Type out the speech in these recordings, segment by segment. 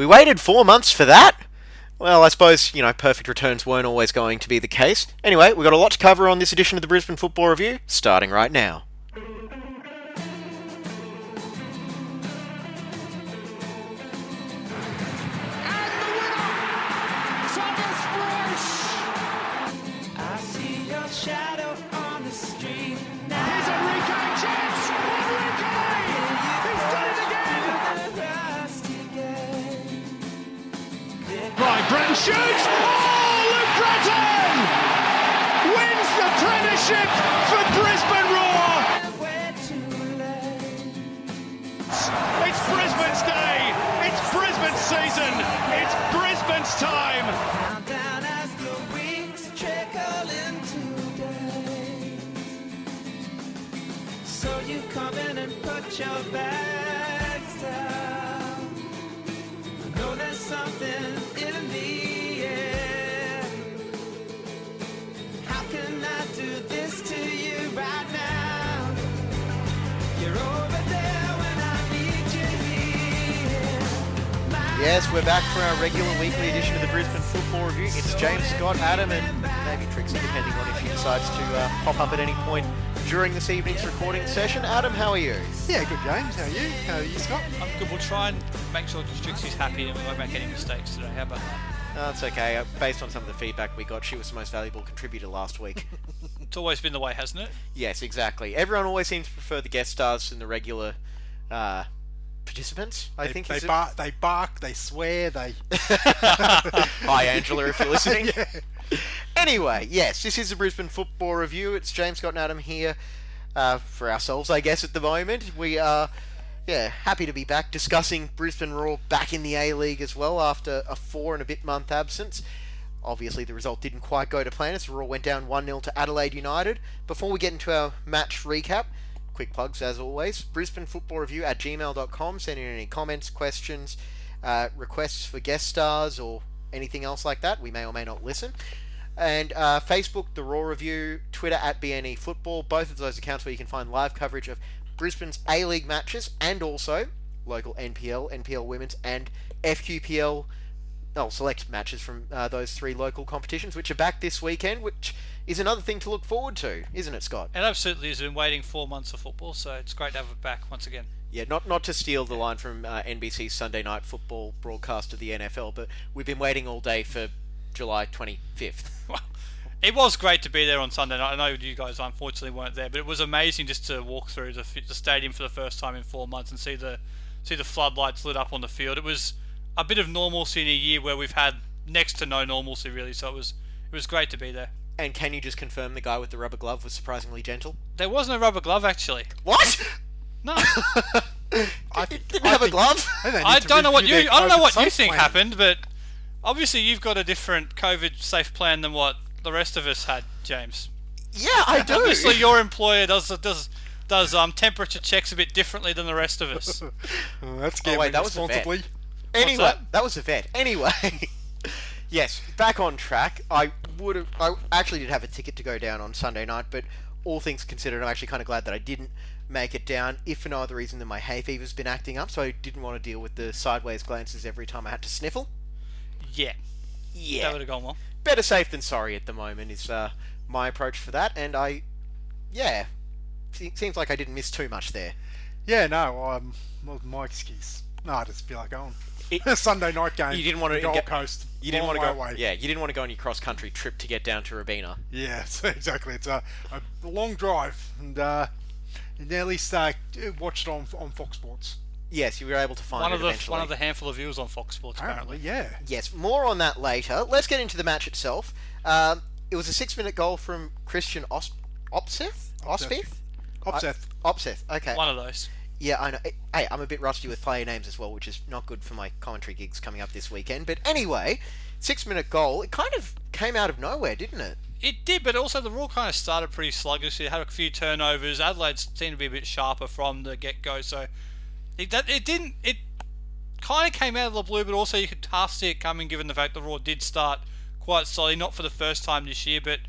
We waited four months for that? Well, I suppose, you know, perfect returns weren't always going to be the case. Anyway, we've got a lot to cover on this edition of the Brisbane Football Review, starting right now. Shoots! Oh, Luke Brattan wins the premiership for Brisbane Roar. It's Brisbane's day. It's Brisbane's season. It's Brisbane's time. So you come in and put your bags Yes, we're back for our regular weekly edition of the Brisbane Football Review. It's James, Scott, Adam, and maybe Trixie, depending on if she decides to uh, pop up at any point during this evening's recording session. Adam, how are you? Yeah, good James. How are you? How are you, Scott? I'm good. We'll try and make sure Trixie's happy and we won't make any mistakes today. How about that? That's okay. Uh, based on some of the feedback we got, she was the most valuable contributor last week. It's always been the way, hasn't it? yes, exactly. Everyone always seems to prefer the guest stars than the regular uh, participants. I they, think they bark, they bark, they swear, they. Hi, Angela, if you're listening. Yeah. Anyway, yes, this is the Brisbane Football Review. It's James Scott and Adam here uh, for ourselves, I guess, at the moment. We are, yeah, happy to be back discussing Brisbane Roar back in the A League as well after a four and a bit month absence. Obviously, the result didn't quite go to plan as Roar went down 1 0 to Adelaide United. Before we get into our match recap, quick plugs as always Brisbane Football Review at gmail.com. Send in any comments, questions, uh, requests for guest stars, or anything else like that. We may or may not listen. And uh, Facebook, The Roar Review, Twitter at BNE Football, both of those accounts where you can find live coverage of Brisbane's A League matches and also local NPL, NPL Women's, and FQPL oh, select matches from uh, those three local competitions, which are back this weekend, which is another thing to look forward to, isn't it, Scott? It absolutely has been waiting four months of football, so it's great to have it back once again. Yeah, not not to steal the line from uh, NBC's Sunday Night Football broadcast of the NFL, but we've been waiting all day for July 25th. Well, it was great to be there on Sunday night. I know you guys unfortunately weren't there, but it was amazing just to walk through the, the stadium for the first time in four months and see the see the floodlights lit up on the field. It was a bit of normalcy in a year where we've had next to no normalcy really. So it was it was great to be there. And can you just confirm the guy with the rubber glove was surprisingly gentle? There was no rubber glove actually. What? No, I, Didn't didn't have a glove? think I don't know what you I don't know what you think plan. happened, but obviously you've got a different COVID safe plan than what the rest of us had, James. Yeah, I do. Obviously, your employer does does does um temperature checks a bit differently than the rest of us. Oh, that's Oh, wait, that was a vet. Responsibly. Anyway, that? that? was a vet. Anyway, yes, back on track. I would have. I actually did have a ticket to go down on Sunday night, but all things considered, I'm actually kind of glad that I didn't make it down. If for no other reason than my hay fever's been acting up, so I didn't want to deal with the sideways glances every time I had to sniffle. yeah, Yeah, that would have gone well. better safe than sorry at the moment is uh, my approach for that, and I, yeah, se- seems like I didn't miss too much there. Yeah, no, um, well, my excuse. No, I just feel like going. It- Sunday night game. You didn't want to Gold get- Coast. You didn't want to go. away. Yeah, you didn't want to go on your cross country trip to get down to Robina. Yeah, exactly. It's a, a long drive, and uh, and at least uh, watched it on on Fox Sports. Yes, you were able to find One it of the eventually. one of the handful of viewers on Fox Sports Apparently, apparently. yeah. Yes, more on that later. Let's get into the match itself. Um, it was a six-minute goal from Kristian Os- Opseth. Ospeth. Opseth. Opseth. Okay. One of those. Yeah, I know. Hey, I'm a bit rusty with player names as well, which is not good for my commentary gigs coming up this weekend. But anyway, six-minute goal. It kind of came out of nowhere, didn't it? It did, but also the Roar kind of started pretty sluggish. It had a few turnovers. Adelaide seemed to be a bit sharper from the get go, so it that, it didn't. It kind of came out of the blue, but also you could half see it coming, given the fact the Roar did start quite slowly, not for the first time this year, but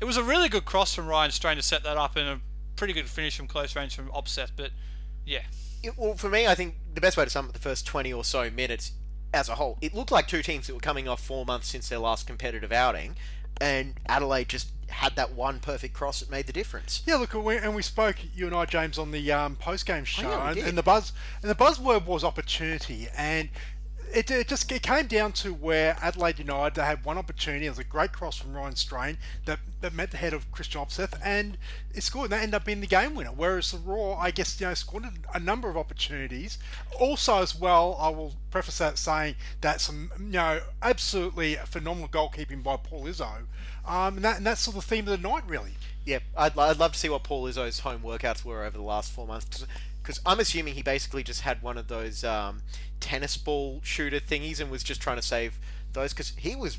it was a really good cross from Ryan Strain to set that up, and a pretty good finish from close range from Opseth. But yeah, It- well, for me, I think the best way to sum up the first 20 or so minutes, as a whole, it looked like two teams that were coming off four months since their last competitive outing, and Adelaide just had that one perfect cross that made the difference. Yeah, look, we, and we spoke, you and I, James, on the um, post-game show, yeah, and, and the buzz and the buzzword was opportunity, and it, it just it came down to where Adelaide United they had one opportunity. It was a great cross from Ryan Strain that, that met the head of Kristian Opseth, and it scored. And that ended up being the game winner. Whereas the Roar, I guess, you know, scored a number of opportunities. Also, as well, I will preface that saying that some, you know, absolutely phenomenal goalkeeping by Paul Izzo, um, and, that, and that's sort of the theme of the night, really. Yeah, I'd, I'd love to see what Paul Izzo's home workouts were over the last four months. Because I'm assuming he basically just had one of those um, tennis ball shooter thingies and was just trying to save those. Because he was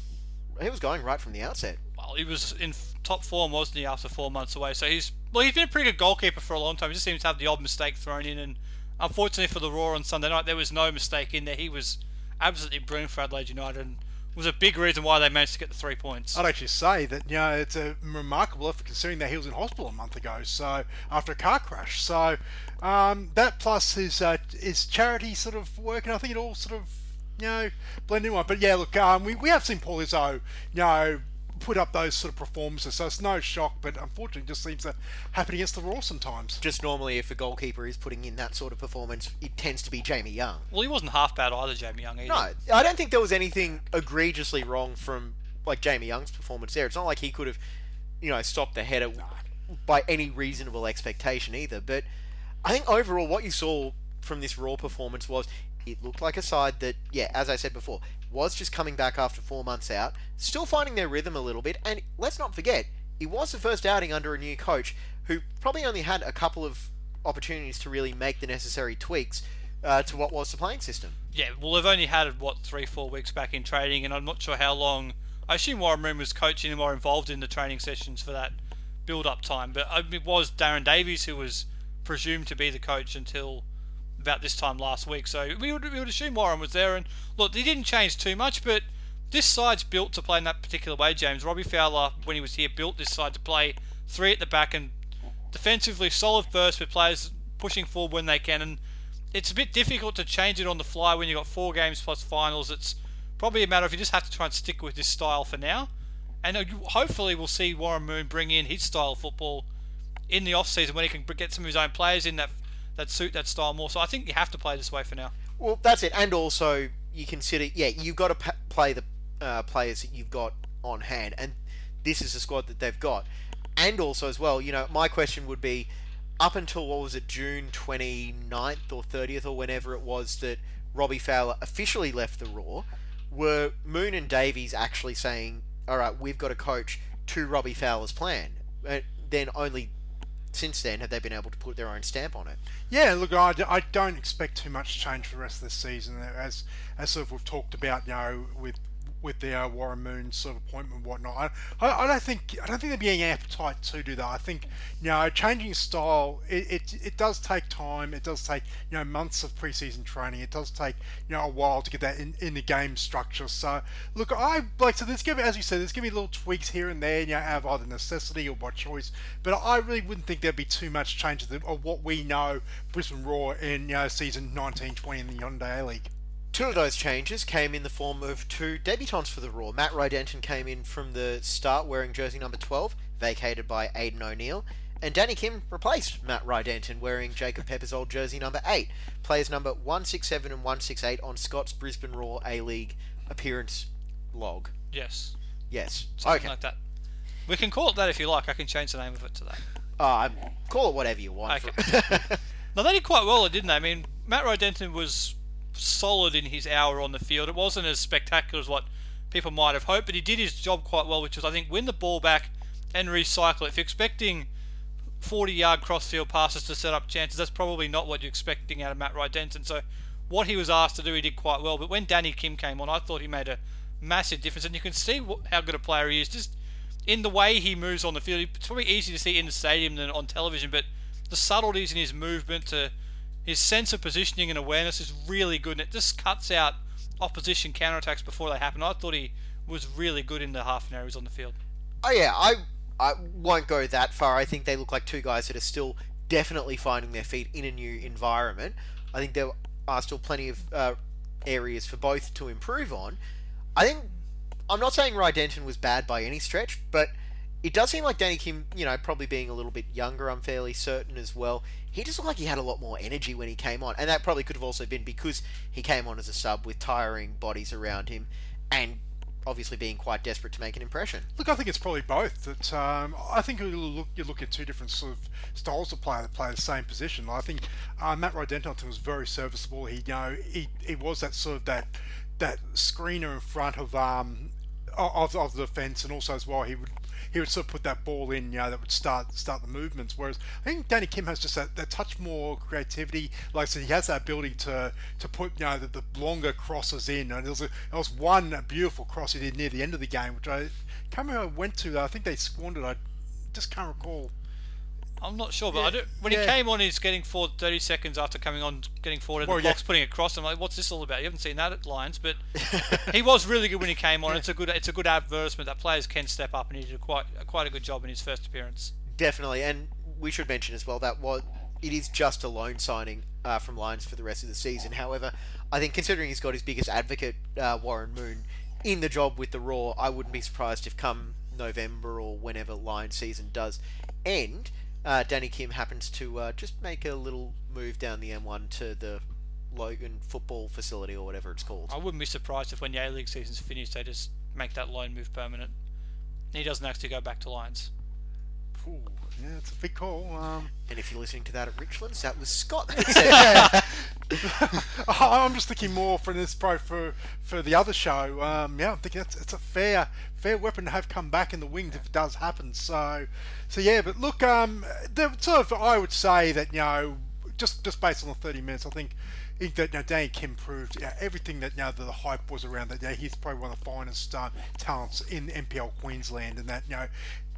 he was going right from the outset. Well, he was in top form, wasn't he, after four months away? So he's well, he's been a pretty good goalkeeper for a long time. He just seems to have the odd mistake thrown in, and unfortunately for the Roar on Sunday night, there was no mistake in there. He was absolutely brilliant for Adelaide United, and was a big reason why they managed to get the three points. I'd actually say that you know it's a remarkable effort considering that he was in hospital a month ago, so after a car crash. So um, that plus his uh, his charity sort of work, and I think it all sort of you know blend in one. But yeah, look, um, we we have seen Paul Izzo, you know. Put up those sort of performances, so it's no shock. But unfortunately, it just seems to happen against the Roar sometimes. Just normally, if a goalkeeper is putting in that sort of performance, it tends to be Jamie Young. Well, he wasn't half bad either, Jamie Young. Either. No, I don't think there was anything egregiously wrong from like Jamie Young's performance there. It's not like he could have, you know, stopped the header by any reasonable expectation either. But I think overall, what you saw from this Roar performance was it looked like a side that, yeah, as I said before, was just coming back after four months out, still finding their rhythm a little bit. And let's not forget, it was the first outing under a new coach who probably only had a couple of opportunities to really make the necessary tweaks uh, to what was the playing system. Yeah, well, they've only had what three, four weeks back in training, and I'm not sure how long. I assume Warren Moon was coaching and more involved in the training sessions for that build-up time, but um, it was Darren Davies who was presumed to be the coach until about this time last week. So we would, we would assume Warren was there, and look, he didn't change too much, but this side's built to play in that particular way. James Robbie Fowler, when he was here, built this side to play three at the back and defensively solid first with players pushing forward when they can, and it's a bit difficult to change it on the fly when you've got four games plus finals. It's probably a matter of you just have to try and stick with this style for now. And uh, hopefully we'll see Warren Moon bring in his style of football in the off season when he can get some of his own players in that that suit that style more. So I think you have to play this way for now. Well, that's it. And also, you consider, yeah, you've got to play the uh, players that you've got on hand, and this is the squad that they've got. And also, as well, you know, my question would be up until what was it, June 29th or 30th or whenever it was that Robbie Fowler officially left the Roar, were Moon and Davies actually saying, all right, we've got a coach to Robbie Fowler's plan? And then only since then have they been able to put their own stamp on it. Yeah, look, I, I don't expect too much change for the rest of this season, as as sort of we've talked about, you know, with with the uh, Warren Moon sort of appointment and whatnot. I, I, I don't think I don't think there'd be any appetite to do that. I think you know changing style it, it, it does take time. It does take you know months of preseason training. It does take you know a while to get that in, in the game structure. So look, I like so there's gonna be, as you said, there's gonna be little tweaks here and there, you know, out of either necessity or by choice. But I really wouldn't think there'd be too much changes of of what we know Brisbane Roar in you know season 1920 in the Hyundai A League. Two of those changes came in the form of two debutants for the Roar. Matt Rydenton came in from the start wearing jersey number 12, vacated by Aidan O'Neill, and Danny Kim replaced Matt Rydenton wearing Jacob Pepper's old jersey number 8. Players number 167 and 168 on Scott's Brisbane Roar A League appearance log. Yes, Yes. something okay. like that. We can call it that if you like. I can change the name of it to that. Uh, call it whatever you want. for- No, they did quite well, didn't they? I mean, Matt Rydenton was solid in his hour on the field. It wasn't as spectacular as what people might have hoped, but he did his job quite well, which was, I think, win the ball back and recycle it. If you're expecting 40 yard crossfield passes to set up chances, that's probably not what you're expecting out of Matt Rydenton. So, what he was asked to do, he did quite well. But when Danny Kim came on, I thought he made a massive difference, and you can see how good a player he is just in the way he moves on the field. It's probably easier to see in the stadium than on television, but the subtleties in his movement to his sense of positioning and awareness is really good, and it just cuts out opposition counterattacks before they happen. I thought he was really good in the half an hour he was on the field. Oh yeah, I I won't go that far. I think they look like two guys that are still definitely finding their feet in a new environment. I think there are still plenty of uh, areas for both to improve on. I think I'm not saying Ry Denton was bad by any stretch, but it does seem like Danny Kim, you know, probably being a little bit younger, I'm fairly certain as well. He just looked like he had a lot more energy when he came on, and that probably could have also been because he came on as a sub with tiring bodies around him, and obviously being quite desperate to make an impression. Look, I think it's probably both. That um, I think you look you look at two different sort of styles of player that play the same position. I think uh, Matt Rydenton was very serviceable. He you know he, he was that sort of that that screener in front of um of, of the defence, and also as well he would he would sort of put that ball in, you know, that would start start the movements. Whereas I think Danny Kim has just that, that touch more creativity. Like I said, he has that ability to to put you know the, the longer crosses in. And there was a, there was one beautiful cross he did near the end of the game, which I can't remember I went to. I think they squandered. I just can't recall. I'm not sure, but Yeah, I do, when yeah. he came on, he's getting forward 30 seconds after coming on, getting forward in Well, the yeah. box, putting it across. I'm like, what's this all about? You haven't seen that at Lions, but he was really good when he came on. It's a good, it's a good advertisement that players can step up, and he did quite, quite a good job in his first appearance. Definitely, and we should mention as well that what it is just a loan signing uh, from Lions for the rest of the season. However, I think considering he's got his biggest advocate, uh, Warren Moon, in the job with the Roar, I wouldn't be surprised if come November or whenever Lions season does end, uh, Danny Kim happens to uh, just make a little move down the M1 to the Logan football facility or whatever it's called. I wouldn't be surprised if when the A League season's finished, they just make that loan move permanent. He doesn't actually go back to Lions. Ooh, yeah, it's a big call. Um, And if you're listening to that at Richlands, that was Scott that said that. I'm just thinking more for this pro for for the other show. Um, yeah, I'm thinking that's it's a fair fair weapon to have come back in the wings if it does happen. So, so yeah. But look, um, sort of I would say that you know just just based on the 30 minutes, I think. Think that you know, Danny Kim proved yeah, everything that you know, the, the hype was around that. Yeah, he's probably one of the finest uh, talents in NPL Queensland, and that you know,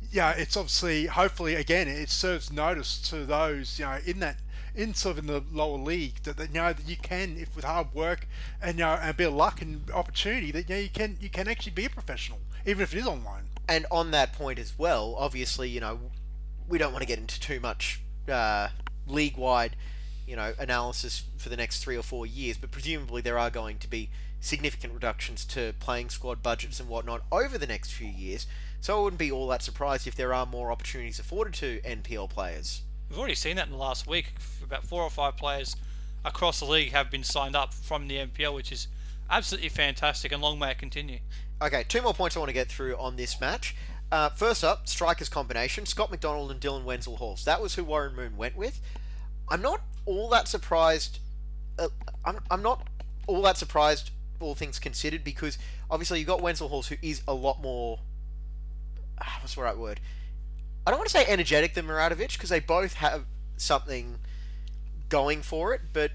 yeah, it's obviously hopefully again it serves notice to those you know in that in sort of in the lower league that you know that you can if with hard work and you know and a bit of luck and opportunity that you know you can you can actually be a professional even if it is online. and on that point as well, obviously, you know, we don't want to get into too much uh, league-wide, you know, analysis for the next three or four years, but presumably there are going to be significant reductions to playing squad budgets and whatnot over the next few years. So I wouldn't be all that surprised if there are more opportunities afforded to NPL players. We've already seen that in the last week. About four or five players across the league have been signed up from the NPL, which is absolutely fantastic and long may it continue. Okay, two more points I want to get through on this match. Uh, first up, strikers combination: Scott McDonald and Dylan Wenzel Halls. That was who Warren Moon went with. I'm not all that surprised. Uh, I'm, I'm not all that surprised, all things considered, because obviously you've got Wenzel Halls, who is a lot more. ah, What's the right word? I don't want to say energetic than Muradovic because they both have something going for it, but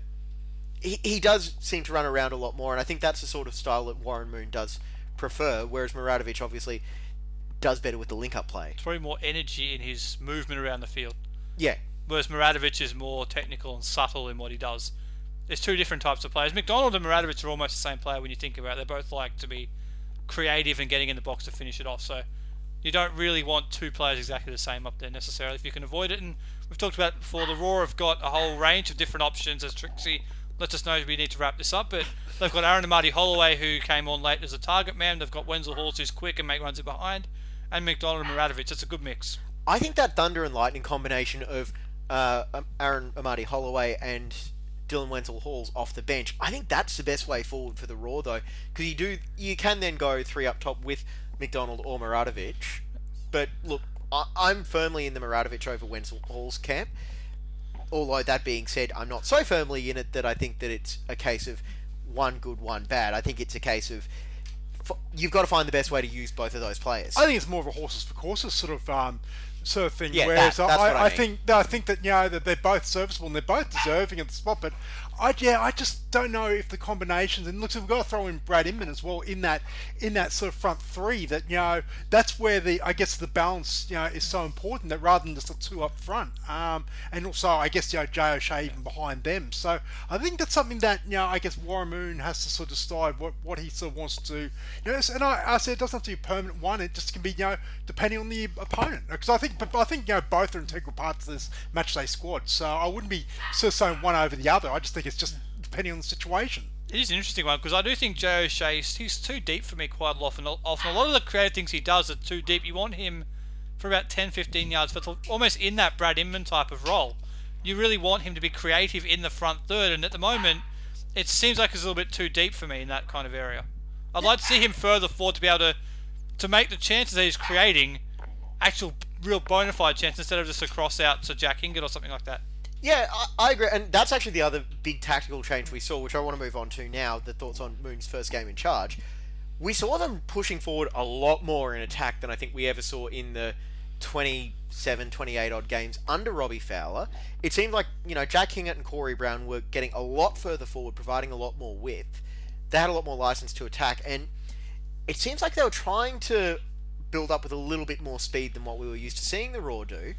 he, he does seem to run around a lot more, and I think that's the sort of style that Warren Moon does prefer, whereas Muradovic obviously does better with the link up play. It's probably more energy in his movement around the field, Yeah, whereas Muradovic is more technical and subtle in what he does. There's two different types of players. McDonald and Muradovic are almost the same player when you think about it. They both like to be creative and getting in the box to finish it off. So you don't really want two players exactly the same up there necessarily if you can avoid it. And we've talked about before. The Roar have got a whole range of different options. As Trixie lets us know, we need to wrap this up. But they've got Aaron Amadi Holloway who came on late as a target man. They've got Wenzel Halls who's quick and make runs in behind, and McDonald and Muradovic. It's a good mix. I think that Thunder and Lightning combination of uh, um, Aaron Amadi Holloway and Dylan Wenzel Halls off the bench, I think that's the best way forward for the Roar though, because you do you can then go three up top with McDonald or Muradovic. But look, I, I'm firmly in the Muradovic over Wenzel Halls camp. Although that being said, I'm not so firmly in it that I think that it's a case of one good, one bad. I think it's a case of f- you've got to find the best way to use both of those players. I think it's more of a horses for courses sort of um, sort of thing. Yeah, Whereas that- that's I, what I I mean. think I think that you know that they're both serviceable and they're both deserving of the spot. But I yeah, I just don't know if the combinations and looks we've got to throw in Brad Inman as well in that in that sort of front three. That you know that's where the I guess the balance you know is so important that rather than just the two up front, um, and also I guess you know Jay O'Shea even behind them. So I think that's something that you know I guess Warren Moon has to sort of decide what what he sort of wants to. You know, and I, I said it doesn't have to be a permanent one. It just can be you know depending on the opponent. Because I think I think you know both are integral parts of this matchday squad. So I wouldn't be sort of saying one over the other. I just think it's just depending on the situation. It is an interesting one because I do think Joe O'Shea he's too deep for me quite often. Often a lot of the creative things he does are too deep. You want him for about 10, 15 yards, but almost in that Brad Inman type of role. You really want him to be creative in the front third, and at the moment, it seems like it's a little bit too deep for me in that kind of area. I'd like to see him further forward to be able to to make the chances that he's creating actual real bona fide chance instead of just a cross out to Jack Hingert or something like that. Yeah, I, I agree, and that's actually the other big tactical change we saw, which I want to move on to now. The thoughts on Moon's first game in charge. We saw them pushing forward a lot more in attack than I think we ever saw in the 27, 28 odd games under Robbie Fowler. It seemed like you know Jack Hingert and Corey Brown were getting a lot further forward, providing a lot more width. They had a lot more license to attack, and it seems like they were trying to build up with a little bit more speed than what we were used to seeing the Roar do.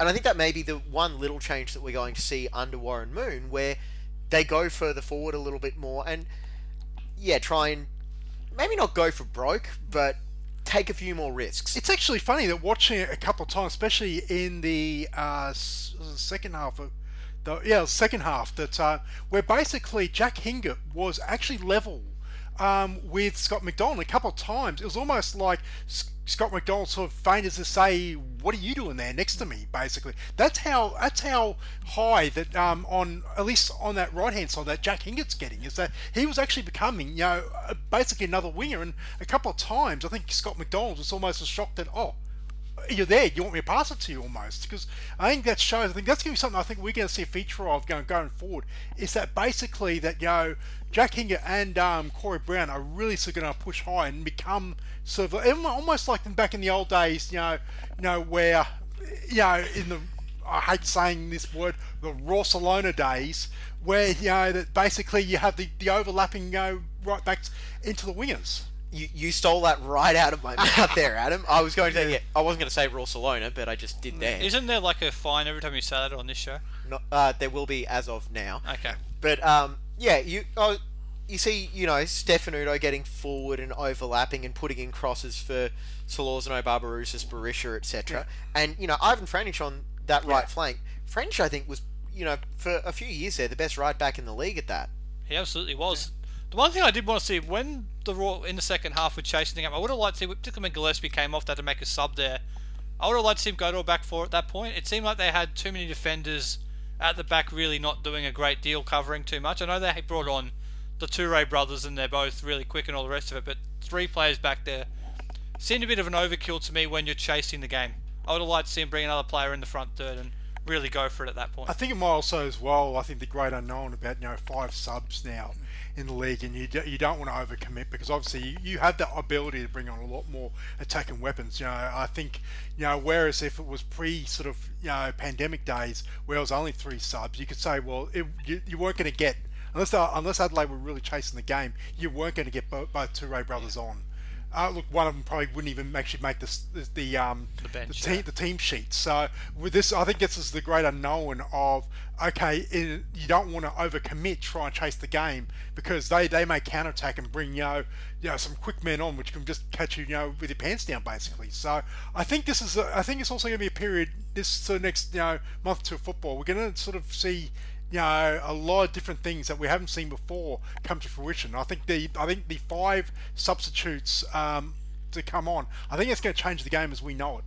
And I think that may be the one little change that we're going to see under Warren Moon, where they go further forward a little bit more and, yeah, try and maybe not go for broke, but take a few more risks. It's actually funny that watching it a couple of times, especially in the uh, second half of the yeah second half, that uh, where basically Jack Hingert was actually level um, with Scott McDonald a couple of times. It was almost like Scott McDonald sort of faint as to say, "What are you doing there next to me?" Basically, that's how that's how high that um, on at least on that right hand side that Jack Hingert's getting is that he was actually becoming you know basically another winger. And a couple of times, I think Scott McDonald was almost as shocked that oh you're there. You want me to pass it to you almost because I think that shows. I think that's going to be something I think we're going to see a feature of going going forward. Is that basically that you know Jack Hingert and um, Corey Brown are really sort of going to push high and become sort of almost like them back in the old days. You know, you know where you know in the I hate saying this word the Barcelona days where you know that basically you have the, the overlapping you know right backs into the wingers you, you stole that right out of my mouth there, Adam. I was going to say, yeah, I wasn't going to say Barcelona, but I just did there. Isn't there like a fine every time you say that on this show? Not, uh, there will be as of now. Okay. But um, yeah, you oh, you see, you know, Stefanutto getting forward and overlapping and putting in crosses for Solorzano, Barbarouses, Berisha, etc. Yeah. And you know, Ivan Franjic on that yeah. right flank. French, I think, was you know for a few years there the best right back in the league at that. He absolutely was. The one thing I did want to see when the Raw in the second half were chasing the game, I would have liked to see, particularly when Gillesphey came off, they had to make a sub there. I would have liked to see him go to a back four at that point. It seemed like they had too many defenders at the back, really not doing a great deal, covering too much. I know they brought on the Toure brothers and they're both really quick and all the rest of it, but three players back there seemed a bit of an overkill to me when you're chasing the game. I would have liked to see him bring another player in the front third and really go for it at that point. I think it might also as well. I think the great unknown about you know five subs now in the league, and you, do, you don't want to overcommit because obviously you, you have the ability to bring on a lot more attacking weapons. You know, I think you know whereas if it was pre sort of you know pandemic days where it was only three subs, you could say well it, you, you weren't going to get unless unless Adelaide were really chasing the game, you weren't going to get both, both Toure brothers on. Uh, look, one of them probably wouldn't even actually make the the um, the, bench, the team yeah. the team sheet. So with this, I think this is the great unknown of okay, it, you don't want to overcommit, try and chase the game because they, they may counterattack and bring you know, you know some quick men on which can just catch you you know with your pants down basically. So I think this is a, I think it's also going to be a period this sort of next you know month to football. We're going to sort of see you know a lot of different things that we haven't seen before come to fruition. I think the I think the five substitutes um, to come on, I think it's going to change the game as we know it.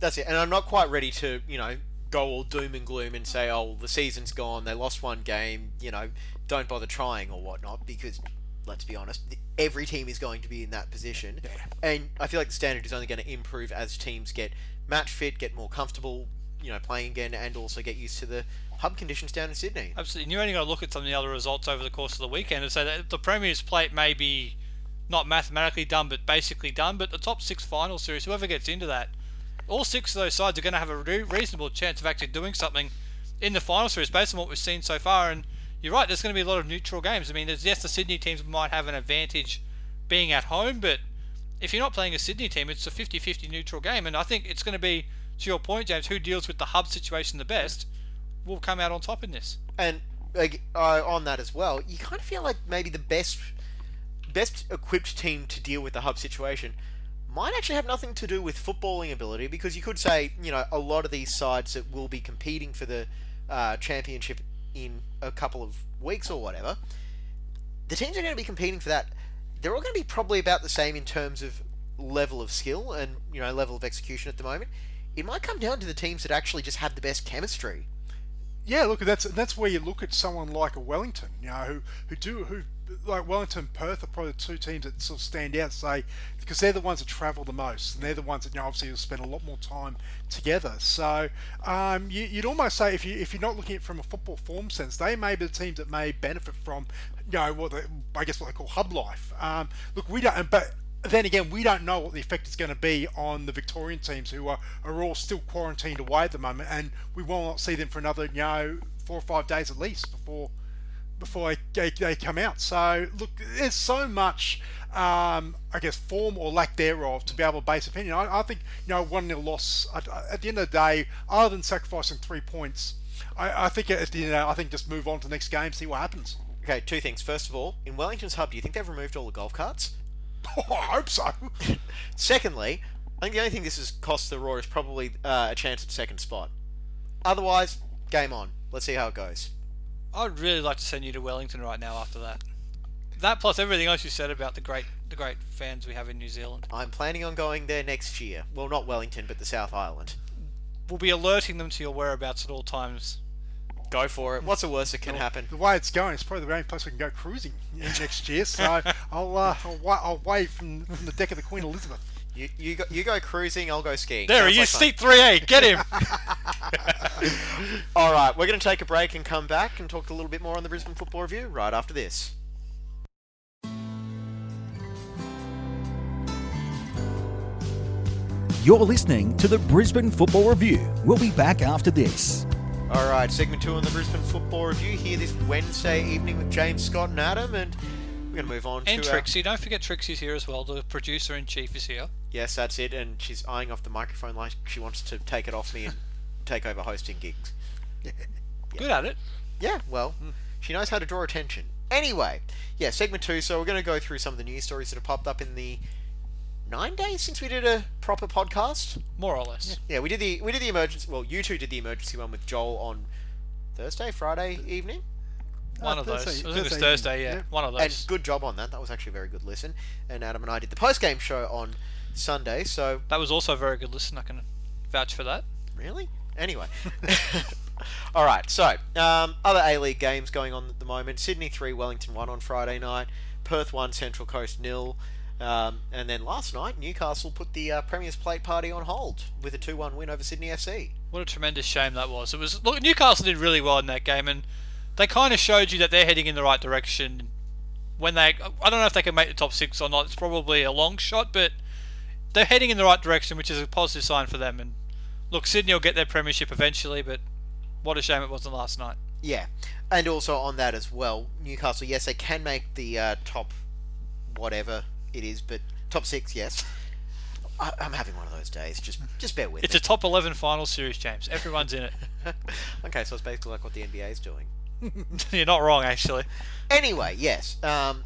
That's it, and I'm not quite ready to you know go all doom and gloom and say, oh, the season's gone, they lost one game, you know, don't bother trying or whatnot, because let's be honest, every team is going to be in that position, and I feel like the standard is only going to improve as teams get match fit, get more comfortable, you know, playing again, and also get used to the hub conditions down in Sydney. Absolutely. And you only got to look at some of the other results over the course of the weekend and say that the Premier's plate may be not mathematically done, but basically done. But the top six final series, whoever gets into that, all six of those sides are going to have a reasonable chance of actually doing something in the final series based on what we've seen so far. And you're right, there's going to be a lot of neutral games. I mean, yes, the Sydney teams might have an advantage being at home, but if you're not playing a Sydney team, it's a 50 50 neutral game. And I think it's going to be, to your point, James, who deals with the hub situation the best will come out on top in this. And uh, on that as well, you kind of feel like maybe the best best equipped team to deal with the hub situation might actually have nothing to do with footballing ability because you could say, you know, a lot of these sides that will be competing for the uh, championship in a couple of weeks or whatever, the teams are going to be competing for that. They're all going to be probably about the same in terms of level of skill and you know level of execution at the moment. It might come down to the teams that actually just have the best chemistry. Yeah, look, that's that's where you look at someone like a Wellington, you know, who who do who like Wellington, Perth are probably the two teams that sort of stand out. Say because they're the ones that travel the most, and they're the ones that you know obviously will spend a lot more time together. So um, you, you'd almost say if you if you're not looking at it from a football form sense, they may be the teams that may benefit from you know what they, I guess what they call hub life. Um, look, we don't, but then again, we don't know what the effect is going to be on the Victorian teams who are, are all still quarantined away at the moment, and we will not see them for another, you know, four or five days at least before before they, they come out. So look, there's so much, um, I guess, form or lack thereof to be able to base opinion. I, I think you know one nil loss at, at, the end of the day, other than sacrificing three points, I, I think at the end, the day, I think just move on to the next game, see what happens. Okay, two things. First of all, in Wellington's hub, do you think they've removed all the golf carts? Oh, I hope so. Secondly, I think the only thing this has cost the Roar is probably uh, a chance at second spot. Otherwise, game on. Let's see how it goes. I'd really like to send you to Wellington right now after that. That plus everything else you said about the great the great fans we have in New Zealand. I'm planning on going there next year. Well, not Wellington, but the South Island. We'll be alerting them to your whereabouts at all times. Go for it. What's the worst that can happen? The way it's going, it's probably the only place we can go cruising next year. So I'll, uh, I'll, wa- I'll wave from, from the deck of the Queen Elizabeth. You, you, go, you go cruising, I'll go skiing. There Sounds he like seat 3A. Get him. All right, we're going to take a break and come back and talk a little bit more on the Brisbane Football Review right after this. You're listening to the Brisbane Football Review. We'll be back after this. All right, segment two on the Brisbane Football Review here this Wednesday evening with James Scott and Adam, and we're going to move on and to our- Trixie. Don't forget Trixie's here as well. The producer in chief is here. Yes, that's it, and she's eyeing off the microphone like she wants to take it off me and take over hosting gigs. Good at it. Yeah, well, she knows how to draw attention. Anyway, yeah, segment two. So we're going to go through some of the news stories that have popped up in the nine days since we did a proper podcast. More or less. Yeah, we did the we did the emergency. Well, you two did the emergency one with Joel on Thursday, Friday evening, One Uh, of those. Thursday- I think it was Thursday Thursday, yeah. yeah. One of those. and good job on that. That was actually a very good listen. And Adam and I did the post game show on Sunday. So That was also a very good listen. I can vouch for that. Really? Anyway. All right. So, um, other A League games going on at the moment. Sydney 3, Wellington 1 on Friday night. Perth 1, Central Coast nil. Um, and then last night, Newcastle put the uh, Premier's Plate party on hold with a 2 1 win over Sydney FC. What a tremendous shame that was. It was look Newcastle did really well in that game and they kind of showed you that they're heading in the right direction. When they I don't know if they can make the top 6 or not. It's probably a long shot, but they're heading in the right direction, which is a positive sign for them and look Sydney will get their premiership eventually, but what a shame it wasn't last night. Yeah. And also on that as well, Newcastle, yes, they can make the uh, top whatever it is, but top 6, yes. I, I'm having one of those days. Just just bear with It's me. It's a top 11 final series, James. Everyone's in it. okay, so it's basically like what the NBA is doing. You're not wrong actually. Anyway, yes. Um,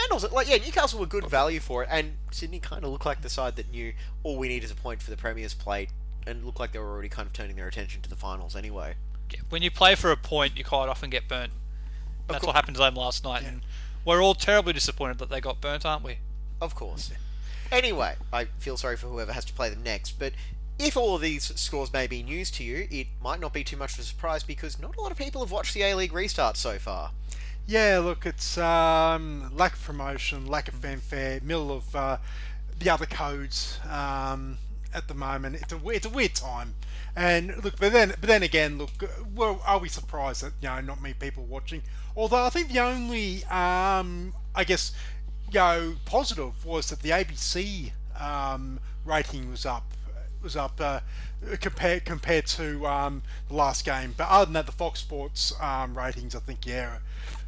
and also, like, yeah, Newcastle were good value for it, and Sydney kind of looked like the side that knew all we need is a point for the Premier's plate, and looked like they were already kind of turning their attention to the finals anyway. Yeah, when you play for a point, you quite often get burnt. That's what happened to them last night, and we're all terribly disappointed that they got burnt, aren't we? Of course. Anyway, I feel sorry for whoever has to play them next, but if all of these scores may be news to you, it might not be too much of a surprise because not a lot of people have watched the A League restart so far. Yeah, look, it's um, lack of promotion, lack of fanfare, middle of uh, the other codes um, at the moment. It's a it's a weird time, and look, but then but then again, look, well, are we surprised that you know not many people watching? Although I think the only um, I guess know positive was that the ABC um, rating was up was up uh, compared compared to um, the last game. But other than that, the Fox Sports um, ratings, I think, yeah,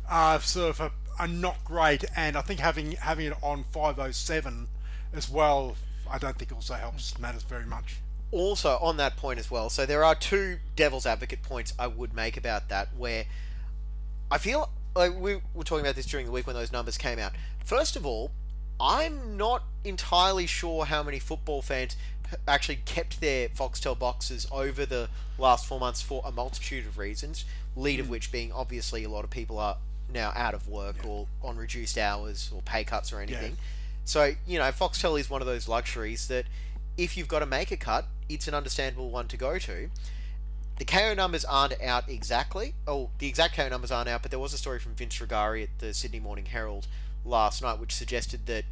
are sort of a, are not great. And I think having having it on 507 as well, I don't think also helps matters very much. also on that point as well, so there are two devil's advocate points I would make about that where I feel like we were talking about this during the week when those numbers came out. First of all, I'm not entirely sure how many football fans actually kept their Foxtel boxes over the last four months for a multitude of reasons, lead of mm. which being obviously a lot of people are now out of work or on reduced hours or pay cuts or anything. So, you know, Foxtel is one of those luxuries that if you've got to make a cut, it's an understandable one to go to. The Kayo numbers aren't out exactly. Oh, the exact Kayo numbers aren't out, but there was a story from Vince Rugari at the Sydney Morning Herald last night which suggested that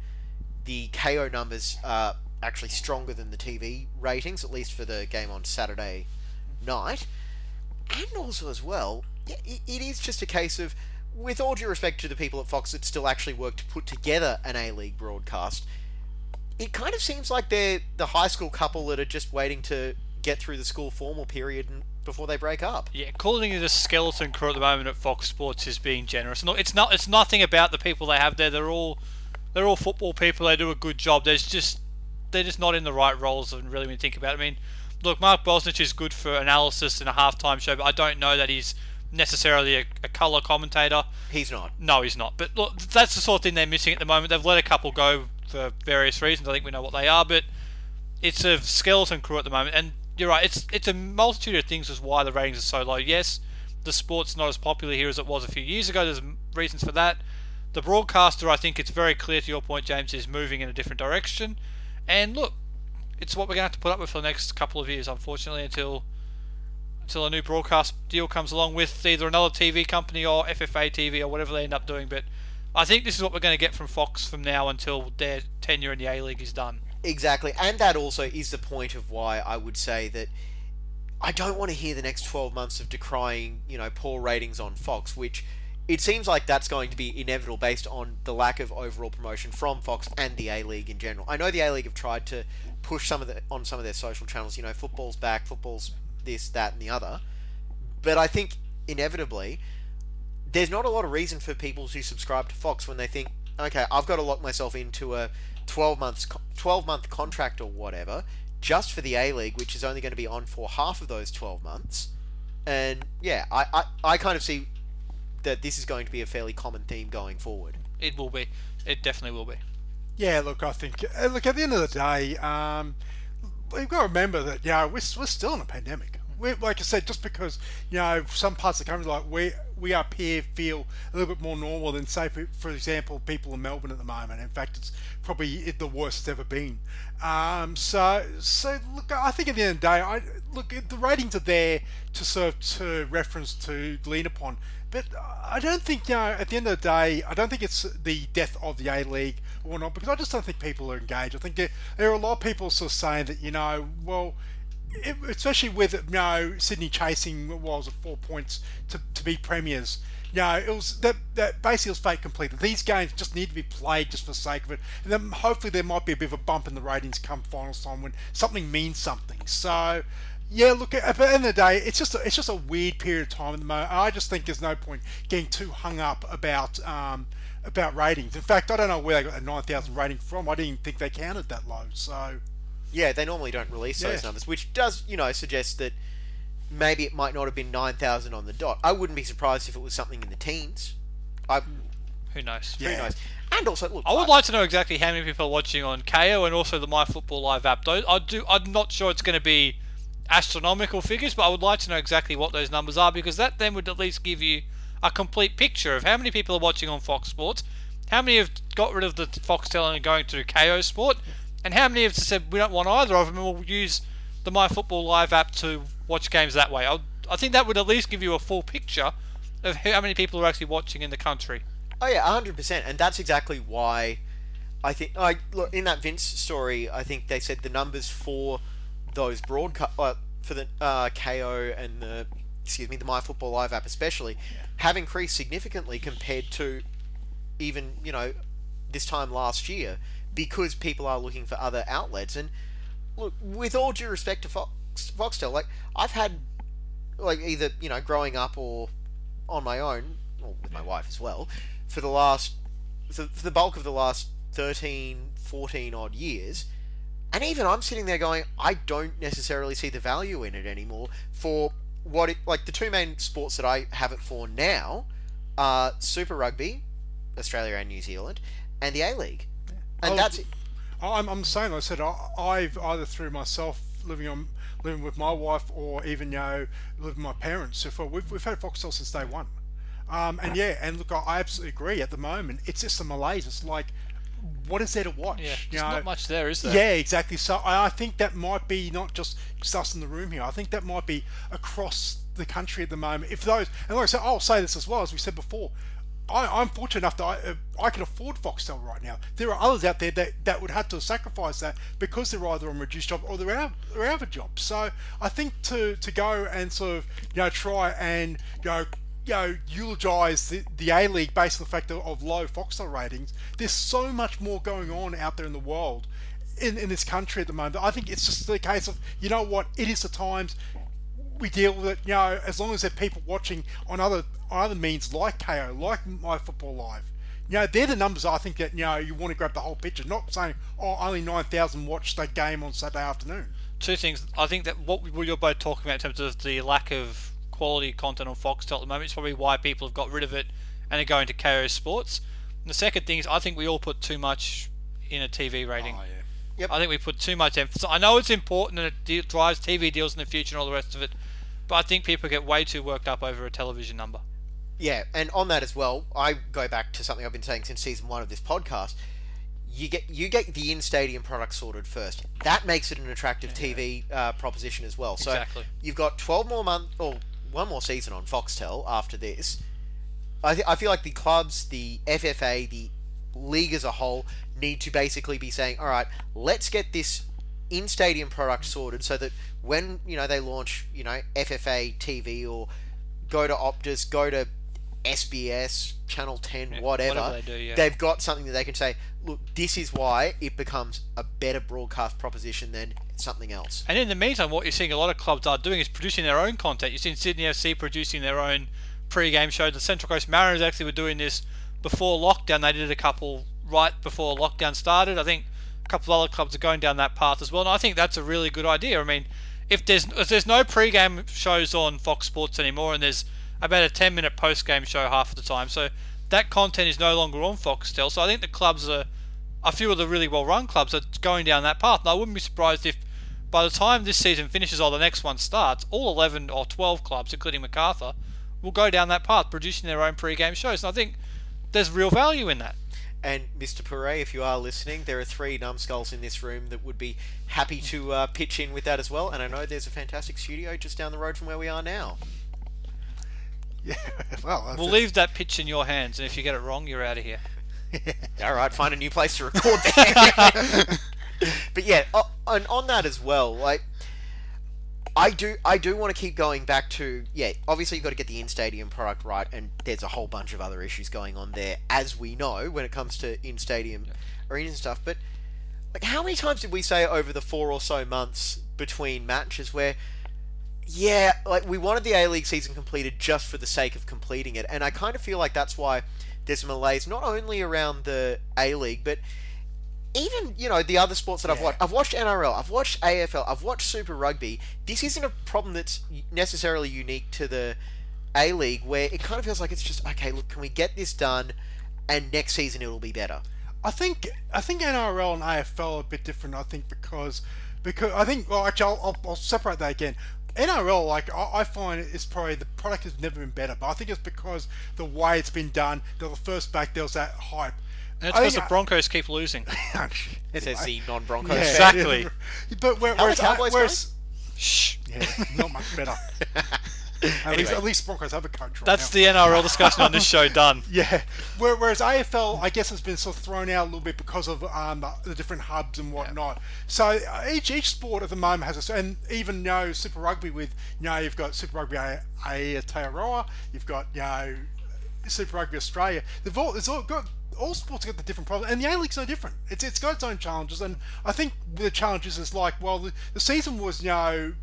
the Kayo numbers are actually stronger than the TV ratings, at least for the game on Saturday night. And also, as well, it, is just a case of, with all due respect to the people at Fox that still actually work to put together an A League broadcast, it kind of seems like they're the high school couple that are just waiting to get through the school formal period and, before they break up. Yeah, calling it a skeleton crew at the moment at Fox Sports is being generous. No, it's not. It's nothing about the people they have there. They're all, they're all football people. They do a good job. There's just, they're just not in the right roles. And really, when you think about it, I mean, look, Mark Bosnich is good for analysis and a halftime show, but I don't know that he's necessarily a, a color commentator. He's not. No, he's not. But look, that's the sort of thing they're missing at the moment. They've let a couple go for various reasons. I think we know what they are, but it's a skeleton crew at the moment. And you're right. It's it's a multitude of things as why the ratings are so low. Yes, the sport's not as popular here as it was a few years ago. There's reasons for that. The broadcaster, I think it's very clear to your point, James, is moving in a different direction. And look, it's what we're going to have to put up with for the next couple of years, unfortunately, until until a new broadcast deal comes along with either another TV company or FFA TV or whatever they end up doing. But I think this is what we're going to get from Fox from now until their tenure in the A League is done. Exactly, and that also is the point of why I would say that I don't want to hear the next 12 months of decrying, you know, poor ratings on Fox, which it seems like that's going to be inevitable based on the lack of overall promotion from Fox and the A League in general. I know the A League have tried to push some of the on some of their social channels, you know, football's back, football's this, that, and the other, but I think inevitably there's not a lot of reason for people to subscribe to Fox when they think, okay, I've got to lock myself into a 12 months 12 month contract or whatever just for the A League, which is only going to be on for half of those 12 months. And yeah, I, I, I kind of see that this is going to be a fairly common theme going forward. It will be. It definitely will be. Yeah, look, I think, uh, look, at the end of the day, um, we've got to remember that, you know, we're, we're still in a pandemic. We're, like I said, just because, you know, some parts of the country, like we, we up here feel a little bit more normal than, say, for, for example, people in Melbourne at the moment. In fact, it's probably the worst it's ever been. Um, so, so look, I think at the end of the day, I look, the ratings are there to serve to reference to lean upon. But I don't think, you know, at the end of the day, I don't think it's the death of the A League or not, because I just don't think people are engaged. I think there, there are a lot of people sort of saying that, you know, well, it, especially with you know Sydney chasing what was four points to, to be premiers. You know, it was that that basically was fate complete. These games just need to be played just for the sake of it, and then hopefully there might be a bit of a bump in the ratings come final time when something means something. So. Yeah, look. At the end of the day, it's just a, it's just a weird period of time at the moment. I just think there's no point getting too hung up about um, about ratings. In fact, I don't know where they got a nine thousand rating from. I didn't even think they counted that low. So Yeah, they normally don't release those Yeah. numbers, which does, you know, suggest that maybe it might not have been 9,000 on the dot. I wouldn't be surprised if it was something in the teens. I, Who knows? who Yeah. knows? And also, look, I would like to know exactly how many people are watching on Kayo and also the My Football Live app. Those I do. I'm not sure it's going to be astronomical figures, but I would like to know exactly what those numbers are because that then would at least give you a complete picture of how many people are watching on Fox Sports, how many have got rid of the Foxtel and are going to Kayo Sport, and how many have said we don't want either of them and we'll use the MyFootball Live app to watch games that way. I, I think that would at least give you a full picture of how many people are actually watching in the country. Oh yeah, hundred percent, and that's exactly why I think. Like, look in that Vince story, I think they said the numbers for those broadcast uh, for the uh, Kayo and the excuse me the MyFootball Live app especially have increased significantly compared to even you know this time last year because people are looking for other outlets. And look with all due respect to Fox Foxtel like I've had like either you know growing up or on my own or with my wife as well for the last for, the bulk of the last 13 14 odd years. And even I'm sitting there going I don't necessarily see the value in it anymore for what it like the two main sports that I have it for now are Super Rugby Australia and New Zealand and the A League and Oh, that's I'm, I'm saying, like I said, I, I've either through myself living on living with my wife or even you know living with my parents. So far, we've, we've had Foxtel since day one. Um, and yeah, and look, I I absolutely agree. At the moment, it's just a malaise. It's like, what is there to watch? Yeah, You there's know? not much there, is there? Yeah, exactly. So I I think that might be not just just us in the room here. I think that might be across the country at the moment. If those, and like I said, I'll say this as well as we said before. I, I'm fortunate enough that I, uh, I can afford Foxtel right now. There are others out there that, that would have to sacrifice that because they're either on reduced job or they're out, they're out of a job. So I think to, to go and sort of you know try and you know you know, eulogize the, the A League based on the fact of, of low Foxtel ratings. There's so much more going on out there in the world, in, in this country at the moment. I think it's just the case of, you know what, it is the times we deal with it, you know, as long as there are people watching on other on other means like Kayo, like My Football Live. You know, they're the numbers I think that, you know, you want to grab the whole picture, not saying, oh, only 9,000 watched that game on Saturday afternoon. two things. I think that what we- you're both talking about in terms of the lack of quality content on Foxtel at the moment is probably why people have got rid of it and are going to Kayo Sports. And the second thing is I think we all put too much in a TV rating. Oh, yeah. Yep. I think we put too much emphasis. I know it's important and it de- drives TV deals in the future and all the rest of it, but I think people get way too worked up over a television number. Yeah, and on that as well, I go back to something I've been saying since season one of this podcast. You get you get the in stadium product sorted first. That makes it an attractive TV uh, proposition as well. So Exactly. you've got twelve more month or one more season on Foxtel after this. I th- I feel like the clubs, the FFA, the league as a whole need to basically be saying, all right, let's get this in stadium product sorted so that when you know they launch, you know, FFA TV or go to Optus, go to SBS, Channel 10, whatever, whatever they do, yeah. they've got something that they can say, look, this is why it becomes a better broadcast proposition than something else. And in the meantime, what you're seeing a lot of clubs are doing is producing their own content. You've seen Sydney FC producing their own pre-game show. The Central Coast Mariners actually were doing this before lockdown. They did a couple right before lockdown started. I think a couple of other clubs are going down that path as well. And I think that's a really good idea. I mean, if there's if there's no pre-game shows on Fox Sports anymore, and there's about a 10-minute post-game show half of the time, so that content is no longer on Foxtel. So I think the clubs are a few of the really well-run clubs are going down that path. And I wouldn't be surprised if by the time this season finishes or the next one starts, all 11 or 12 clubs, including MacArthur, will go down that path, producing their own pre-game shows. And I think there's real value in that. And Mr. Pere, if you are listening, there are three numbskulls in this room that would be happy to uh, pitch in with that as well. And I know there's a fantastic studio just down the road from where we are now. Yeah, well, We'll leave that pitch in your hands, and if you get it wrong, you're out of here. All right, find a new place to record there. but yeah, o- and on that as well, like I do, I do want to keep going back to yeah. Obviously, you've got to get the in-stadium product right, and there's a whole bunch of other issues going on there, as we know when it comes to in-stadium arenas and stuff. But like, how many times did we say over the four or so months between matches where yeah, like we wanted the A League season completed just for the sake of completing it, and I kind of feel like that's why there's malaise not only around the A League, but even you know the other sports that I've watched. I've watched NRL, I've watched AFL, I've watched Super Rugby. This isn't a problem that's necessarily unique to the A League, where it kind of feels like it's just okay. Look, can we get this done, and next season it'll be better. I think I think NRL and AFL are a bit different. I think because because I think well actually I'll, I'll, I'll separate that again. NRL like I, I find it's probably the product has never been better, but I think it's because the way it's been done. The first back. There was that hype. And it's I because think the Broncos keep losing. It Says the non-Broncos. Yeah. fan. Exactly. But where, How are whereas, the Cowboys whereas Shh. yeah, not much better. At least at least Broncos have a coach right That's now. the NRL discussion on this show done. Yeah. Where- Whereas AFL, I guess, has been sort of thrown out a little bit because of um, the, the different hubs and whatnot. So uh, each each sport at the moment has a, and even you know Super Rugby with you know you've got Super Rugby A- Aotearoa, you've got you know Super Rugby Australia. They've all it's all got all sports have got the different problems, and the A League's no different. It's it's got its own challenges, and I think the challenges is like well the, the season was you know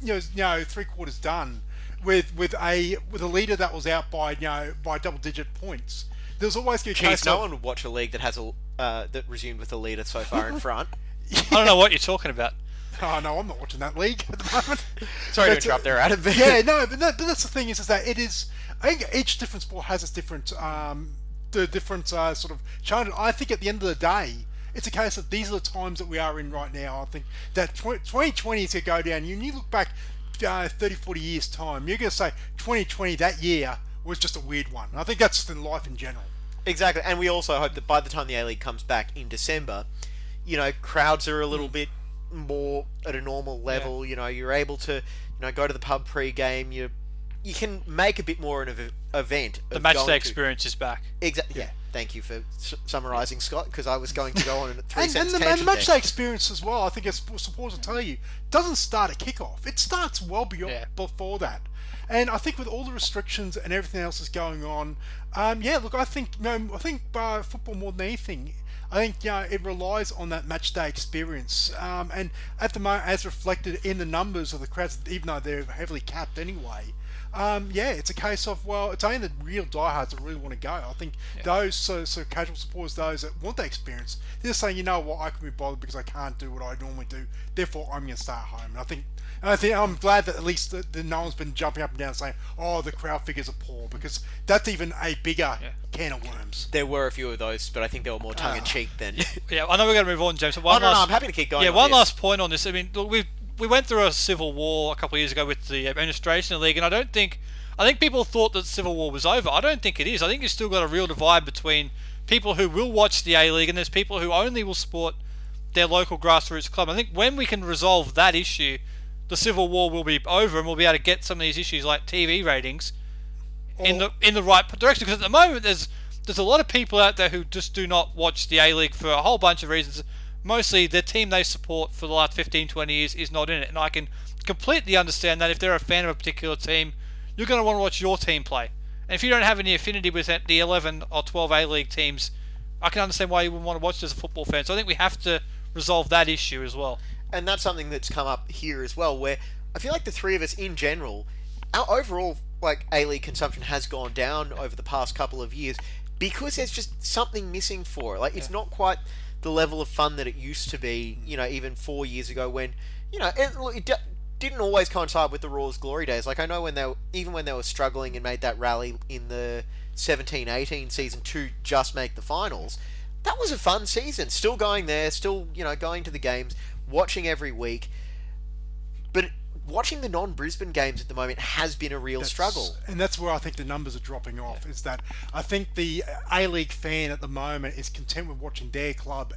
you know, you know three quarters done with with a with a leader that was out by you know by double digit points. There's always going to be a Jeez, case no of- one would watch a league that has a uh, that resumed with a leader so far in front. I don't know what you're talking about. Oh no, I'm not watching that league at the moment. Sorry to But, uh, interrupt there, Adam. Yeah, no, but, that, but that's the thing is, is that it is. I think each different sport has its different, um, the different uh, sort of challenge. I think at the end of the day, it's a case of these are the times that we are in right now. I think that 2020 is going to go down. You, you look back uh, 30, 40 years time, you're going to say 2020 that year was just a weird one. And I think that's just in life in general. Exactly, and we also hope that by the time the A League comes back in December, you know, crowds are a little bit more at a normal level. You know, you're able to, you know, go to the pub pre-game. You you can make a bit more of an event. The of match going day to- experience is back. Exactly. Yeah. Thank you for s- summarising, Scott, because I was going to go on a three And, cents and, the, and the match day experience as well, I think it's supposed to tell you, doesn't start at kickoff. It starts well beyond, Yeah. before that. And I think with all the restrictions and everything else that's going on, um, yeah, look, I think you know, I think uh, football more than anything, I think you know, it relies on that match day experience. Um, and at the moment, as reflected in the numbers of the crowds, even though they're heavily capped anyway, um, yeah, it's a case of well, it's only the real diehards that really want to go. I think those so, so casual supporters, those that want that experience, they're saying, you know what, I can be bothered because I can't do what I normally do. Therefore, I'm going to stay at home. And I think, and I think I'm glad that at least the, the, no one's been jumping up and down saying, oh, the crowd figures are poor because that's even a bigger can of worms. There were a few of those, but I think they were more tongue in cheek than. Yeah, I know we're going to move on, James. but oh One no, no, last, I'm happy to keep going. yeah, on one this. last point on this. I mean, look, we we went through a civil war a couple of years ago with the administration of the league, and I don't think I think people thought that civil war was over. I don't think it is. I think you've still got a real divide between people who will watch the A League and there's people who only will support their local grassroots club. I think when we can resolve that issue, the civil war will be over, and we'll be able to get some of these issues like TV ratings in the in the right direction. Because at the moment, there's there's a lot of people out there who just do not watch the A League for a whole bunch of reasons. Mostly, the team they support for the last 15, 20 years is not in it, and I can completely understand that. If they're a fan of a particular team, you're going to want to watch your team play. And if you don't have any affinity with the 11 or 12 A League teams, I can understand why you wouldn't want to watch it as a football fan. So I think we have to resolve that issue as well. and that's something that's come up here as well, where I feel like the three of us in general, our overall like A League consumption has gone down over the past couple of years because there's just something missing for it. Like it's not quite the level of fun that it used to be. You know, even four years ago when you know it, it d- didn't always coincide with the Roar's glory days. Like I know when they were, even when they were struggling and made that rally in the 17-18 season to just make the finals. That was a fun season. Still going there, still you know going to the games, watching every week. Watching the non-Brisbane games at the moment has been a real struggle. And that's where I think the numbers are dropping off. Is that I think the A League fan at the moment is content with watching their club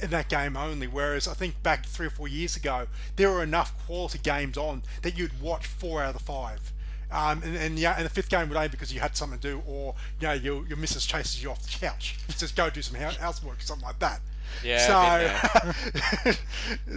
in that game only. Whereas I think back three or four years ago, there were enough quality games on that you'd watch four out of the five. Um, and, and yeah, and the fifth game would only because you had something to do, or you know, your, your missus chases you off the couch, says go do some housework, or something like that. Yeah, So,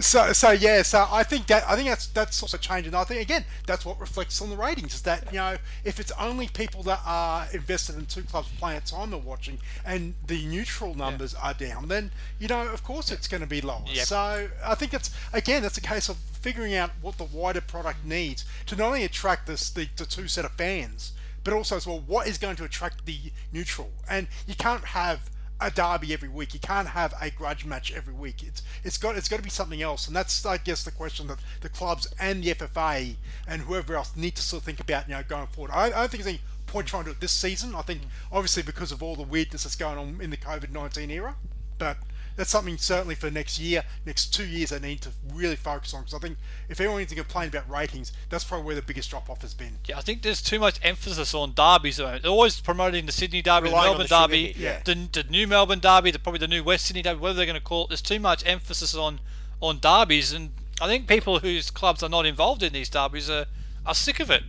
so, so yeah. So I think that I think that's that's also changing. I think again that's what reflects on the ratings is that you know if it's only people that are invested in two clubs playing at time are watching and the neutral numbers are down, then you know of course it's going to be lower. Yep. So I think it's again that's a case of figuring out what the wider product needs to not only attract this the, the two set of fans, but also as well what is going to attract the neutral. And you can't have a derby every week. You can't have a grudge match every week. It's it's got it's got to be something else, and that's I guess the question that the clubs and the FFA and whoever else need to sort of think about you know going forward. I, I don't think there's any point trying to do it this season. I think obviously because of all the weirdness that's going on in the COVID nineteen era, but that's something certainly for next year, next two years, they need to really focus on. Because I think if anyone needs to complain about ratings, that's probably where the biggest drop off has been. Yeah, I think there's too much emphasis on derbies. at the moment. They're always promoting the Sydney Derby, the Relying Melbourne the Derby, hit, yeah. the, the new Melbourne Derby, the, probably the new West Sydney Derby, whatever they're going to call it. There's too much emphasis on on derbies, and I think people whose clubs are not involved in these derbies are, are sick of it.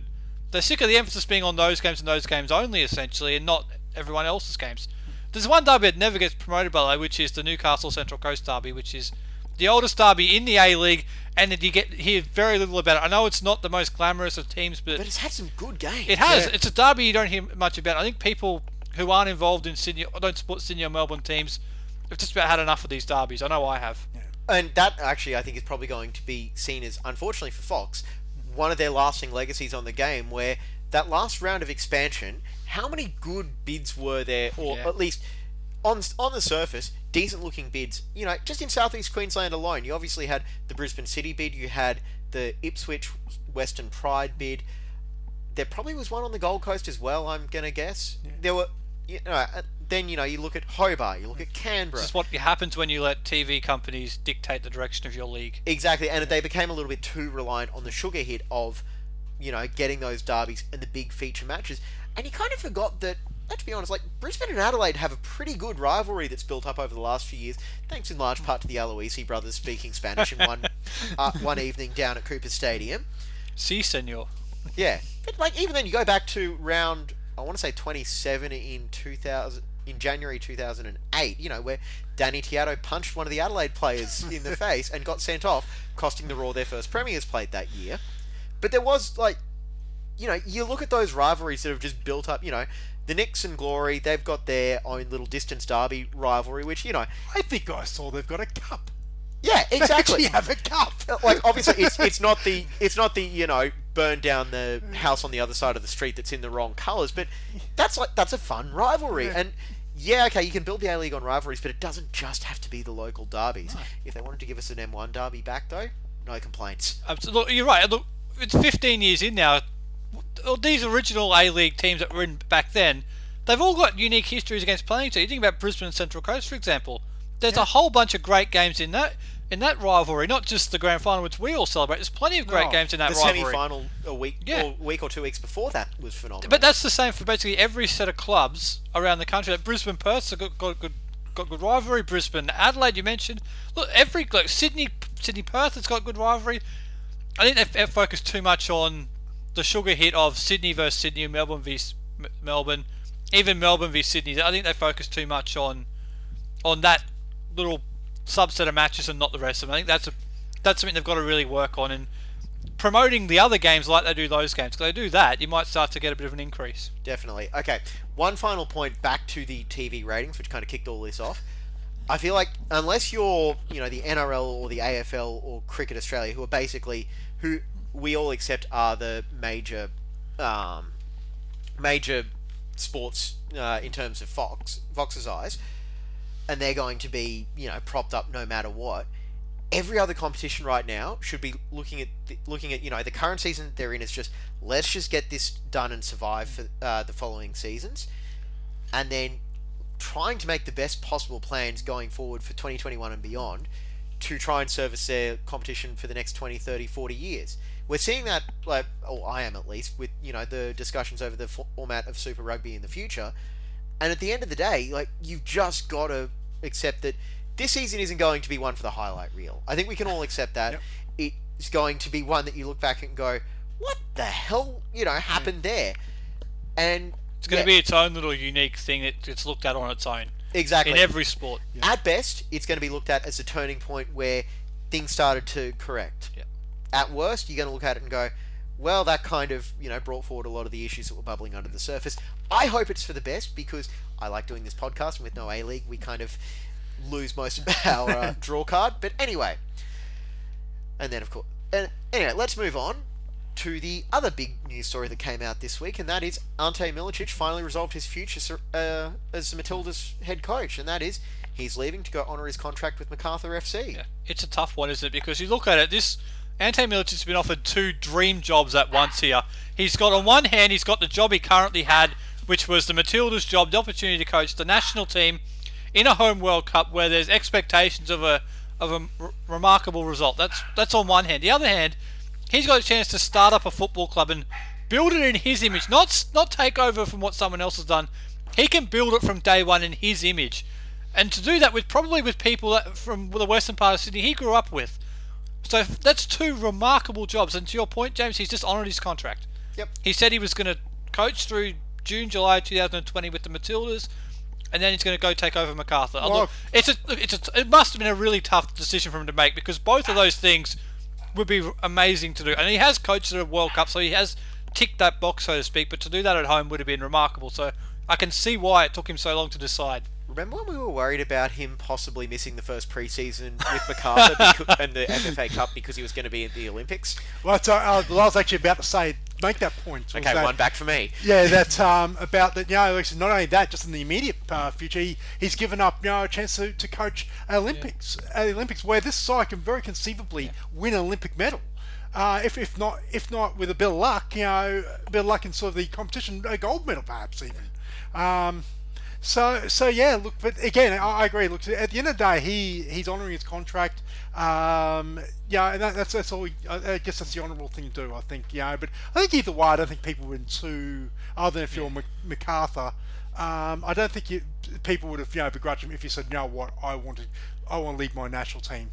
They're sick of the emphasis being on those games and those games only, essentially, and not everyone else's games. There's one derby that never gets promoted, by the way, which is the Newcastle Central Coast Derby, which is the oldest derby in the A League, and you get hear very little about it. I know it's not the most glamorous of teams, but But it's had some good games. it has. Yeah. It's a derby you don't hear much about. I think people who aren't involved in Sydney or don't support Sydney or Melbourne teams have just about had enough of these derbies. I know I have. And that actually, I think, is probably going to be seen as, unfortunately for Fox, one of their lasting legacies on the game. Where that last round of expansion, how many good bids were there, or Yeah. at least on on the surface, decent looking bids? You know, just in southeast Queensland alone, you obviously had the Brisbane City bid, you had the Ipswich Western Pride bid. There probably was one on the Gold Coast as well. I'm gonna guess there were. You know, uh, then you know you look at Hobart, you look at Canberra. This is what happens when you let TV companies dictate the direction of your league. Exactly, and they became a little bit too reliant on the sugar hit of, you know, getting those derbies and the big feature matches. And you kind of forgot that. Let's be honest, like Brisbane and Adelaide have a pretty good rivalry that's built up over the last few years, thanks in large part to the Aloisi brothers speaking Spanish in one uh, one evening down at Cooper Stadium. Si, senor. Yeah, but like even then, you go back to round I want to say 27 in 2000 in January 2008. You know where Danny Tiatto punched one of the Adelaide players in the face and got sent off, costing the Roar their first Premiers Plate that year. But there was like, you know, you look at those rivalries that have just built up. You know, the Nix and Glory, they've got their own little distance derby rivalry, which you know, I think I saw they've got a cup. yeah, They exactly. actually have a cup. like obviously it's it's not the it's not the you know burn down the house on the other side of the street that's in the wrong colours, but that's like that's a fun rivalry and. Yeah, okay, you can build the A League on rivalries, but it doesn't just have to be the local derbies. If they wanted to give us an M1 derby back, though, no complaints. Absolutely, you're right. Look, it's 15 years in now. All These original A League teams that were in back then, they've all got unique histories against playing each other. You think about Brisbane and Central Coast, for example. There's a whole bunch of great games in that in that rivalry, not just the grand final, which we all celebrate. There's plenty of great No, games in that the rivalry. semi-final a week, Yeah. or week or two weeks before that was phenomenal. But that's the same for basically every set of clubs around the country. Like Brisbane Perth's got, got good got good rivalry. Brisbane Adelaide you mentioned. Look, every like Sydney Sydney Perth has got good rivalry. I think they've, they've focused too much on the sugar hit of Sydney versus Sydney, Melbourne v S- M- Melbourne, even Melbourne v Sydney. I think they focus too much on on that little subset of matches and not the rest of them. I think that's a that's something they've got to really work on and promoting the other games like they do those games. If they do that, you might start to get a bit of an increase. Definitely. Okay, one final point back to the TV ratings, which kind of kicked all this off. I feel like unless you're, you know, the NRL or the AFL or Cricket Australia, who are basically who we all accept are the major, um, major sports uh, in terms of Fox, Fox's eyes, and they're going to be, you know, propped up no matter what. Every other competition right now should be looking at the, looking at you know the current season they're in is just let's just get this done and survive for uh, the following seasons, and then trying to make the best possible plans going forward for 2021 and beyond to try and service their competition for the next 20, 30, 40 years. We're seeing that, like, or I am at least, with you know the discussions over the format of Super Rugby in the future. And at the end of the day, like you've just got to accept that this season isn't going to be one for the highlight reel. I think we can all accept that. It's going to be one that you look back and go, "What the hell, you know, happened mm. there?" And It's going to be its own little unique thing that gets looked at on its own exactly in every sport. At best, it's going to be looked at as a turning point where things started to correct. Yep. At worst, you're going to look at it and go, well, that kind of, you know, brought forward a lot of the issues that were bubbling under the surface. I hope it's for the best because I like doing this podcast, and with no A League, we kind of lose most of our uh, draw card. But anyway, and then, of course, and anyway, let's move on to the other big news story that came out this week, and that is Ante Milicic finally resolved his future uh, as Matilda's head coach, and that is he's leaving to go honour his contract with MacArthur FC. Yeah. It's a tough one, isn't it? Because you look at it, this Ante Milic has been offered two dream jobs at once here. He's got on one hand, he's got the job he currently had, which was the Matildas job, the opportunity to coach the national team in a home World Cup where there's expectations of a of a r- remarkable result. That's that's on one hand. The other hand, he's got a chance to start up a football club and build it in his image, not not take over from what someone else has done. He can build it from day one in his image, and to do that with probably with people that, from the western part of Sydney he grew up with. So that's two remarkable jobs. And to your point, James, he's just honoured his contract. Yep. He said he was going to coach through June, July 2020 with the Matildas, and then he's going to go take over Macarthur. Well- look, it's a, it's a, it must have been a really tough decision for him to make because both of those things would be amazing to do. And he has coached at a World Cup, so he has ticked that box, so to speak. But to do that at home would have been remarkable. So I can see why it took him so long to decide. Remember when we were worried about him possibly missing the first preseason with MacArthur becau- and the FFA Cup because he was going to be at the Olympics? Well, that's, uh, uh, I was actually about to say, make that point. Okay, that- one back for me. Yeah, that's um, about that. You know, not only that, just in the immediate uh, future, he, he's given up you know a chance to, to coach Olympics, at Olympics, where this side can very conceivably win an Olympic medal. Uh, if, if not if not with a bit of luck, you know, a bit of luck in sort of the competition, a gold medal perhaps even. Um, So, so yeah. Look, but again, I, I agree. Look, at the end of the day, he he's honouring his contract. Um, yeah, and that, that's that's all. I, I guess that's the honourable thing to do. I think. Yeah, but I think either way, I don't think people would too. Other than if you're Mc- MacArthur, um, I don't think you, people would have you know begrudged him if he said, "You know what? I want to, I want to lead my national team."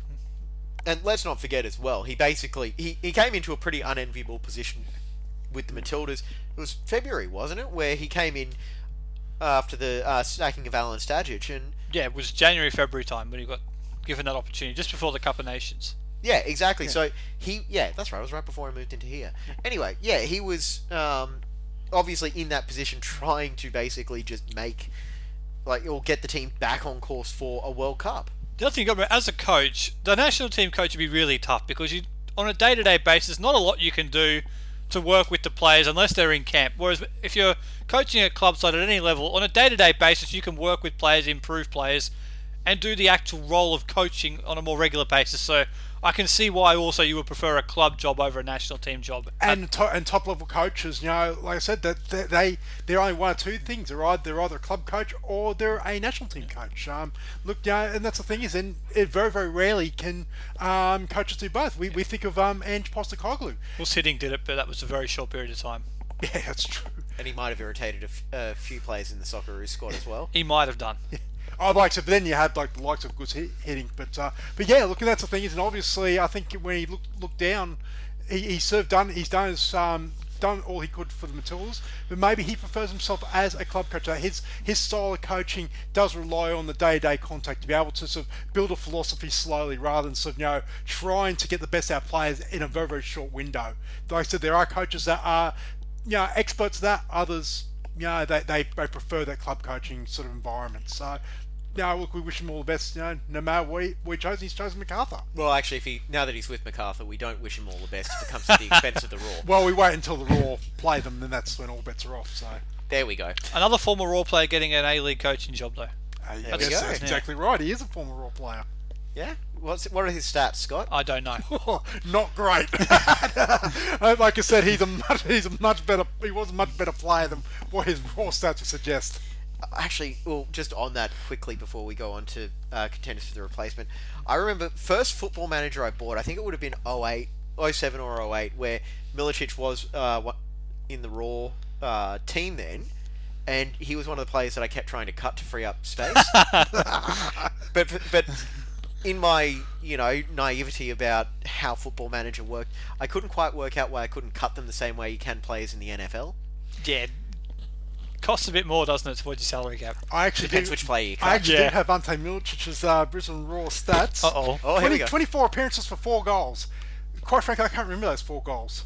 and let's not forget as well, he basically he, he came into a pretty unenviable position with the Matildas. It was February, wasn't it, where he came in after the uh, sacking of Alen Stajcic, and Yeah, it was January, February time when he got given that opportunity, just before the Cup of Nations. yeah, exactly. So he yeah, that's right. It was right before I moved into here. Anyway, yeah, he was um, obviously in that position, trying to basically just make like or get the team back on course for a World Cup. The other thing you got to remember, as a coach, the national team coach would be really tough because you, on a day-to-day basis, not a lot you can do to work with the players unless they're in camp. Whereas if you're coaching a club side at any level, on a day-to-day basis, you can work with players, improve players, and do the actual role of coaching on a more regular basis. So I can see why also you would prefer a club job over a national team job. and to, and top level coaches, you know, like I said, that that they they're only one or two things. They're either they're either a club coach or they're a national team coach. Um, look, yeah, and that's the thing is, and it very very rarely can um, coaches do both. We, we think of um, Ange Postecoglou. well, Hiddink did it, but that was a very short period of time. Yeah, that's true. And he might have irritated a, f- a few players in the Socceroos squad as well. He might have done. I'd like to, but then you had like the likes of Goods hit, hitting, but uh, but yeah, look, that's the thing is, and obviously, I think when he looked looked down, he, he's of done, he's done his um, done all he could for the Matildas, but maybe he prefers himself as a club coach. Uh, His his style of coaching does rely on the day to day contact to be able to sort of build a philosophy slowly, rather than sort of you know trying to get the best out of players in a very very short window. Like I said, there are coaches that are you know experts at that, others. Know, they, they, they prefer that club coaching sort of environment. So, no, look, we wish him all the best. You know, no matter what he, what he chose, he's chosen MacArthur. Well, actually, if he now that he's with MacArthur, we don't wish him all the best if it comes to the expense of the Roar. Well, we wait until the Roar play them, then that's when all bets are off. So, There we go. Another former Roar player getting an A-League coaching job though. uh, yeah, There we that's exactly right. He is a former Roar player. Yeah. What's what are his stats, Scott? I don't know. Not great. Like I said, he's a much, he's a much better. He was a much better player than what his Roar stats would suggest. Actually, well, just on that quickly before we go on to uh, contenders for the replacement, I remember first football manager I bought. I think it would have been 08, 07 or 08, where Milicic was uh, in the Roar uh, team then, and he was one of the players that I kept trying to cut to free up space. but but in my you know naivety about how football manager worked, I couldn't quite work out why I couldn't cut them the same way you can players in the NFL. yeah, costs a bit more, doesn't it, towards your salary cap? I actually Depends did, which player you I actually Yeah. did have Ante Milicic's uh, Brisbane Roar stats. Uh oh. Oh, here we 20, go. 24 appearances for four goals. Quite frankly, I can't remember those four goals.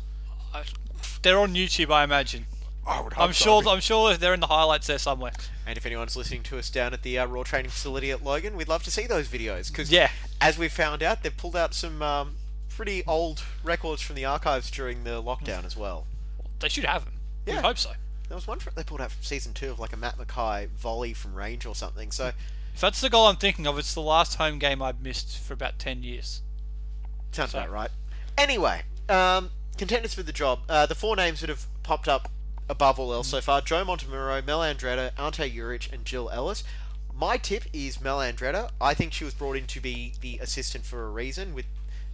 They're on YouTube, I imagine. I would hope I'm so. sure. I'm sure they're in the highlights there somewhere. And if anyone's listening to us down at the uh, Roar training facility at Logan, we'd love to see those videos because, Yeah. as we found out, they've pulled out some um, pretty old records from the archives during the lockdown as well. They should have them. Yeah. We hope so. There was one fr- they pulled out from season two of like a Matt Mackay volley from range or something. So If that's the goal I'm thinking of, it's the last home game I've missed for about ten years. sounds about right. Anyway, um, contenders for the job. Uh, the four names that have popped up above all else so far: Joe Montemuro, Mel Andreatta, Ante Juric, and Jill Ellis. My tip is Mel Andreatta. I think she was brought in to be the assistant for a reason, with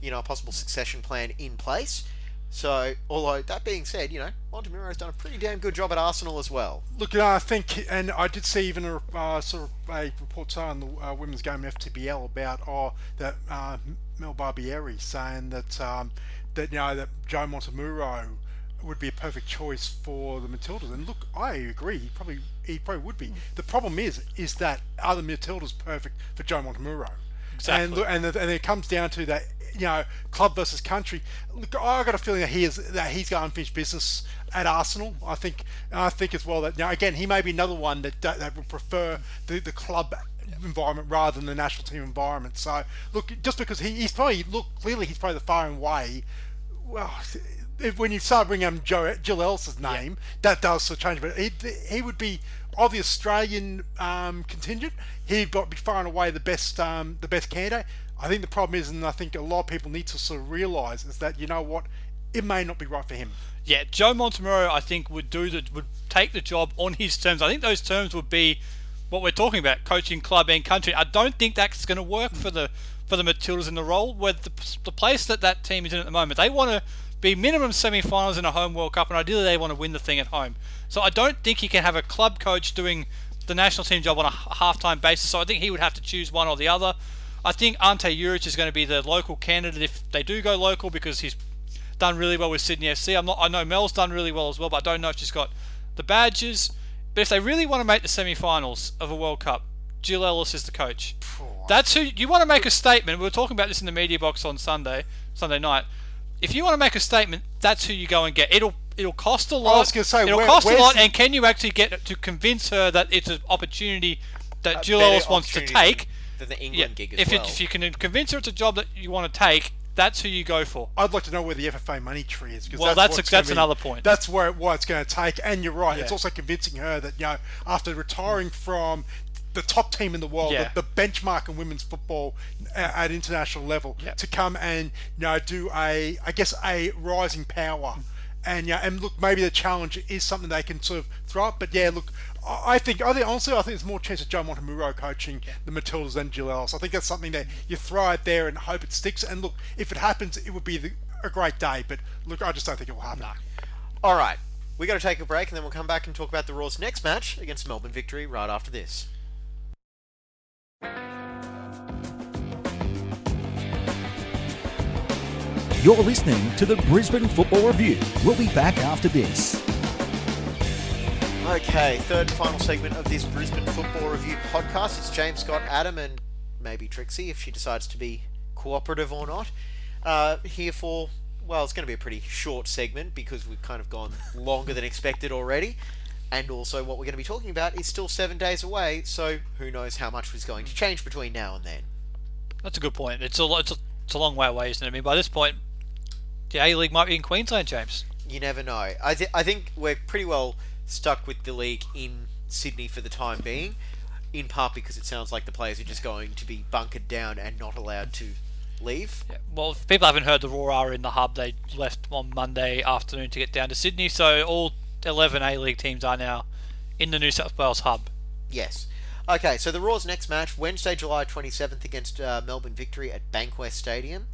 you know a possible succession plan in place. So, although that being said, you know Montemuro's done a pretty damn good job at Arsenal as well. Look, uh, I think, and I did see even a uh, sort of a report say on the uh, women's game FTBL about oh that uh, Mel Barbieri saying that um, that you know that Joe Montemuro would be a perfect choice for the Matildas. And look, I agree. He probably he probably would be. The problem is is that are the Matildas perfect for Joe Montemuro? Exactly. And look, and, and it comes down to that you know club versus country. Look, I got a feeling that he is that he's got unfinished business at Arsenal. I think I think as well that now again he may be another one that that, that would prefer the the club environment rather than the national team environment. So look, just because he, he's probably look clearly he's probably the far and away. Well, if, when you start bringing up Joe, Jill Ellis's name, that does sort of change. But he, he would be of the Australian um, contingent. He'd got be far and away the best um, the best candidate. I think the problem is, and I think a lot of people need to sort of realise is that you know what, it may not be right for him. Yeah, Joe Montemuro, I think would do the would take the job on his terms. I think those terms would be what we're talking about, coaching club and country. I don't think that's going to work for the for the Matildas in the role where the, the place that that team is in at the moment. They want to be minimum semi-finals in a home World Cup, and ideally they want to win the thing at home. So I don't think you can have a club coach doing the national team job on a half-time basis. So I think he would have to choose one or the other. I think Ante Juric is going to be the local candidate if they do go local because he's done really well with Sydney FC. I'm not. I know Mel's done really well as well, but I don't know if she's got the badges. But if they really want to make the semi-finals of a World Cup, Jill Ellis is the coach. That's who you want to make a statement. We were talking about this in the media box on Sunday, Sunday night. If you want to make a statement, that's who you go and get. It'll it'll cost a lot. I was gonna say, it'll where- cost a lot, the- and can you actually get to convince her that it's an opportunity that Jill Ellis wants to take? Than the Yeah, gig as if, well. you, if you can convince her it's a job that you want to take, that's who you go for. I'd like to know where the FFA money tree is. 'cause Well, that's- that's gonna be- another point. That's where what it's going to take. And you're right. It's also convincing her that you know after retiring from the top team in the world, Yeah. the, the benchmark in women's football at, at international level, Yeah. to come and you know do a I guess a rising power. And yeah, and look, maybe the challenge is something they can sort of throw up. But yeah, look, I I think I think honestly, I think there's more chance of Joe Montemuro coaching the Matildas than Jill Ellis. I think that's something that you throw out there and hope it sticks. And look, if it happens, it would be the, a great day. But look, I just don't think it will happen. All right, we've got to take a break, and then we'll come back and talk about the Roar's next match against Melbourne Victory right after this. You're listening to the Brisbane Football Review. We'll be back after this. Okay, third and final segment of this Brisbane Football Review podcast. It's James Scott, Adam, and maybe Trixie if she decides to be cooperative or not. Uh, here for, well, it's going to be a pretty short segment because we've kind of gone longer than expected already. And also, what we're going to be talking about is still seven days away, so who knows how much was going to change between now and then. That's a good point. It's a it's a, it's a long way away, isn't it? I mean, by this point, the A League might be in Queensland, James. You never know. I, th- I think we're pretty well stuck with the league in Sydney for the time being, in part because it sounds like the players are just going to be bunkered down and not allowed to leave. Yeah. Well, if people haven't heard, the roar are in the hub. They left on Monday afternoon to get down to Sydney, so all 11 A League teams are now in the New South Wales hub. Yes. Okay, so the Roar's next match, Wednesday, July 27th against uh, Melbourne Victory at Bankwest Stadium.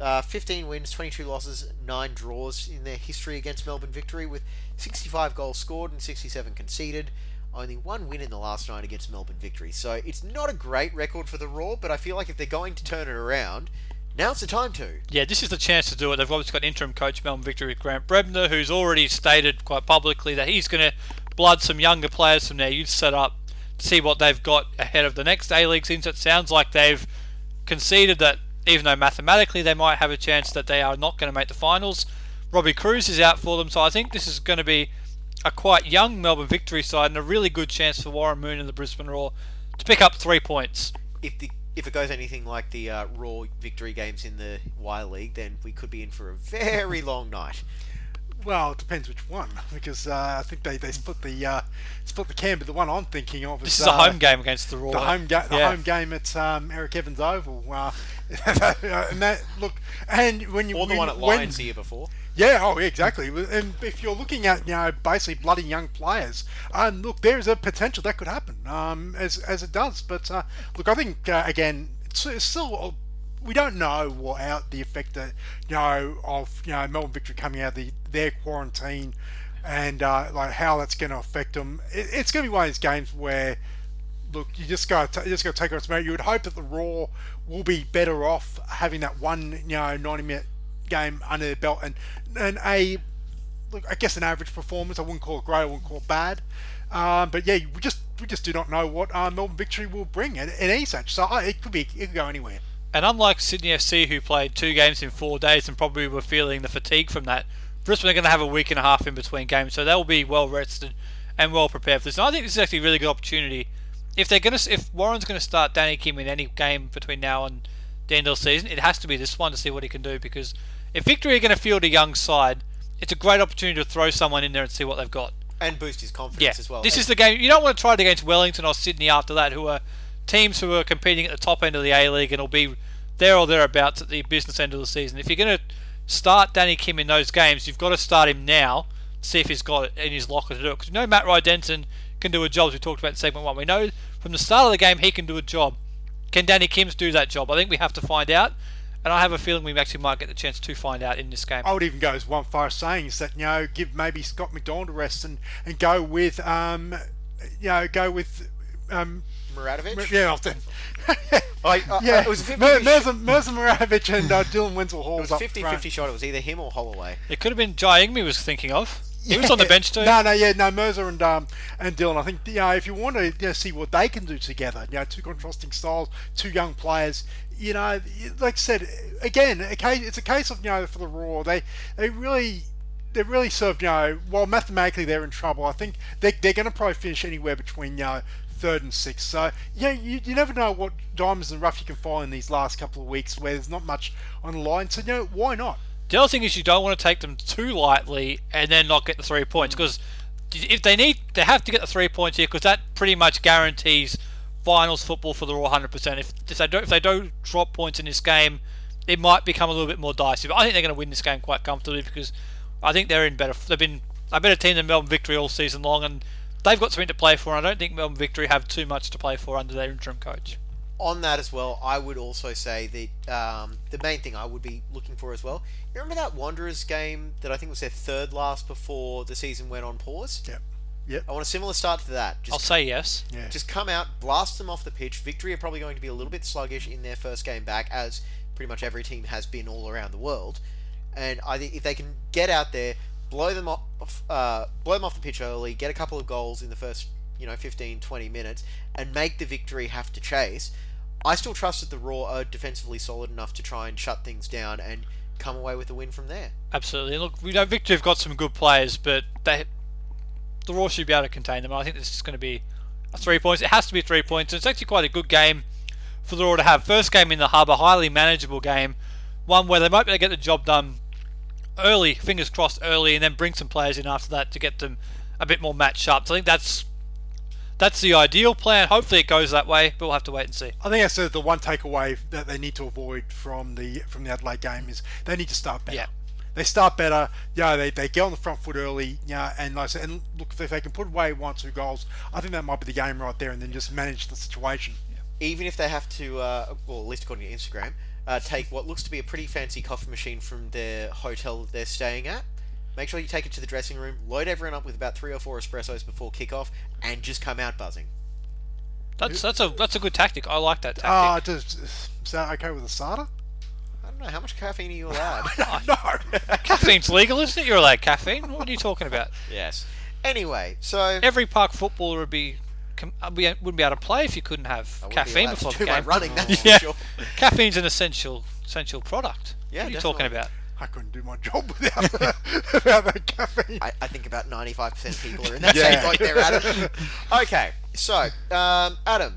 Uh, 15 wins, 22 losses, 9 draws in their history against Melbourne Victory, with 65 goals scored and 67 conceded. Only one win in the last nine against Melbourne Victory. So it's not a great record for the Roar, but I feel like if they're going to turn it around, now's the time to. Yeah, this is the chance to do it. They've obviously got interim coach Melbourne Victory Grant Brebner, who's already stated quite publicly that he's going to blood some younger players from their youth setup to see what they've got ahead of the next A League season. It sounds like they've conceded that even though mathematically they might have a chance that they are not going to make the finals, Robbie Kruse is out for them. So I think this is going to be a quite young Melbourne Victory side and a really good chance for Warren Moon and the Brisbane Roar to pick up three points. If the if it goes anything like the uh, Roar Victory games in the Y League, then we could be in for a very long night. Well, it depends which one, because uh, I think they, they split the uh, split the camp. But the one I'm thinking of is This is uh, a home game against the Roar. The home game, the Yeah. home game at um, Eric Evans Oval. Uh, and that look, and when you Or the when- one at when- Lions the year before. Yeah, oh, exactly. And if you're looking at you know basically bloody young players, um, look, there is a potential that could happen, um, as as it does. But uh, look, I think uh, again, it's, it's still we don't know what out the effect that you know of you know Melbourne Victory coming out of the, their quarantine and uh, like how that's going to affect them. It, it's going to be one of these games where look, you just got to you just got to take merit. You would hope that the Roar will be better off having that one you know ninety minute game under their belt and and a look, I guess an average performance. I wouldn't call it great. I wouldn't call it bad. Um, but yeah, we just we just do not know what uh, Melbourne Victory will bring at, at any stage. So uh, it could be it could go anywhere. And unlike Sydney FC, who played two games in four days and probably were feeling the fatigue from that, Brisbane are going to have a week and a half in between games, so they'll be well rested and well prepared for this. And I think this is actually a really good opportunity. If they're to, if Warren's going to start Danny Kim in any game between now and the end of the season, it has to be this one to see what he can do. Because if Victory are going to field a young side, it's a great opportunity to throw someone in there and see what they've got. And boost his confidence Yeah, as well. this And- is the game. You don't want to try it against Wellington or Sydney after that, who are teams who are competing at the top end of the A League and will be there or thereabouts at the business end of the season. If you're going to start Danny Kim in those games, you've got to start him now. See if he's got it in his locker to do it. Because we know Matt Ridenton can do a job, as we talked about in segment one. We know from the start of the game he can do a job. Can Danny Kims do that job? I think we have to find out, and I have a feeling we actually might get the chance to find out in this game. I would even go as one far as saying is that you know give maybe Scott McDonald a rest and, and go with um you know go with um Muratovic? yeah often I, I, yeah it was a 50 Mer- Mirza Mirza Muratovic and uh, Dylan Wenzel Hall It was up 50 50 shot. It was either him or Holloway. It could have been Jai Ingme was thinking of. He was on the bench too. No, no, yeah, no, Mercer and um and Dylan. I think you know if you want to you know, see what they can do together, you know, two contrasting styles, two young players. You know, like I said, again, a case, it's a case of you know for the Roar, they they really. They really served, you know, while mathematically they're in trouble, I think they, they're going to probably finish anywhere between, you know, third and sixth. So, yeah, you, you never know what diamonds and rough you can find in these last couple of weeks where there's not much on the line. So, you know, why not? The other thing is you don't want to take them too lightly and then not get the three points because if they need, they have to get the three points here because that pretty much guarantees finals football for the Roar 100%. If, if they don't, if they don't drop points in this game, it might become a little bit more dicey. But I think they're going to win this game quite comfortably because I think they're in better. They've been a better team than Melbourne Victory all season long, and they've got something to play for. And I don't think Melbourne Victory have too much to play for under their interim coach. On that as well, I would also say that um, the main thing I would be looking for as well. You remember that Wanderers game that I think was their third last before the season went on pause? Yep. Yep. I want a similar start to that. Just I'll say yes. Yeah. just come out, blast them off the pitch. Victory are probably going to be a little bit sluggish in their first game back, as pretty much every team has been all around the world. And I think if they can get out there, blow them off, uh, blow them off the pitch early, get a couple of goals in the first, you know, 15, 20 minutes, and make the victory have to chase. I still trust that the Roar are defensively solid enough to try and shut things down and come away with a win from there. Absolutely. Look, we know Victory have got some good players, but they the Roar should be able to contain them. I think this is going to be a three points. It has to be three points. It's actually quite a good game for the Roar to have. First game in the hub, a highly manageable game, one where they might be able to get the job done early, fingers crossed early, and then bring some players in after that to get them a bit more matched up. So I think that's that's the ideal plan. Hopefully it goes that way, but we'll have to wait and see. I think that's the, the one takeaway that they need to avoid from the from the Adelaide game is they need to start better. Yeah. They start better, you know, they, they get on the front foot early, you know, and like I said, and look if they can put away one or two goals, I think that might be the game right there, and then just manage the situation. even if they have to, uh, well, at least according to Instagram, uh, take what looks to be a pretty fancy coffee machine from their hotel they're staying at. Make sure you take it to the dressing room, load everyone up with about three or four espressos before kickoff, and just come out buzzing. That's that's a that's a good tactic. I like that tactic. Ah, does is that okay with ASADA? I don't know how much caffeine are you allowed. no. Caffeine's legal, isn't it? You're allowed caffeine. What are you talking about? yes. Anyway, so Every park footballer would be, com- uh, be wouldn't be able to play if you couldn't have I wouldn't be caffeine allowed to before do the my game. running. That's Yeah. for sure. Caffeine's an essential essential product. Yeah, what are you talking definitely. about? I couldn't do my job without without that caffeine. I, I think about 95% of people are in that Yeah. same boat there, Adam. okay, so, um, Adam,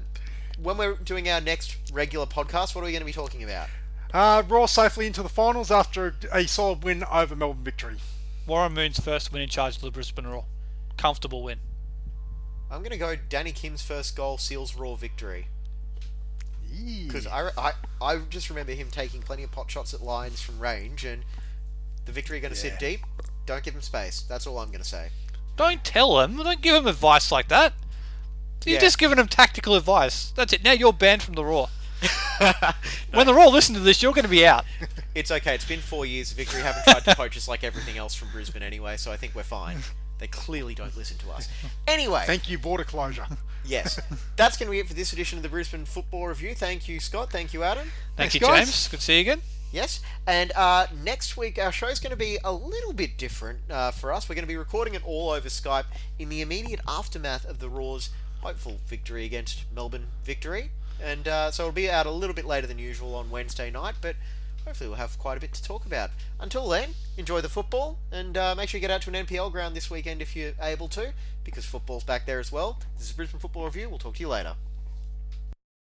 when we're doing our next regular podcast, what are we going to be talking about? Uh, Roar safely into the finals after a solid win over Melbourne Victory. Warren Moon's first win in charge of the Brisbane Roar. Comfortable win. I'm going to go Danny Kim's first goal seals Roar victory. Because I, I, I just remember him taking plenty of pot shots at lines from range, and the victory going to sit deep. Don't give him space. That's all I'm going to say. Don't tell him. Don't give him advice like that. You're Yeah. just giving him tactical advice. That's it. Now you're banned from the Roar. When the Roar listen to this, you're going to be out. It's okay. It's been four years. Victory haven't tried to poach us like everything else from Brisbane anyway, so I think we're fine. They clearly don't listen to us. Anyway, Thank you, border closure. yes, that's going to be it for this edition of the Brisbane Football Review. Thank you, Scott. Thank you, Adam. Thank Thanks, you, guys. James. Good to see you again. Yes, and uh, next week our show is going to be a little bit different uh, for us. We're going to be recording it all over Skype in the immediate aftermath of the Roar's hopeful victory against Melbourne Victory, and uh, so it'll be out a little bit later than usual on Wednesday night, but hopefully we'll have quite a bit to talk about. Until then, enjoy the football, and uh, make sure you get out to an NPL ground this weekend if you're able to, because football's back there as well. This is Brisbane Football Review. We'll talk to you later.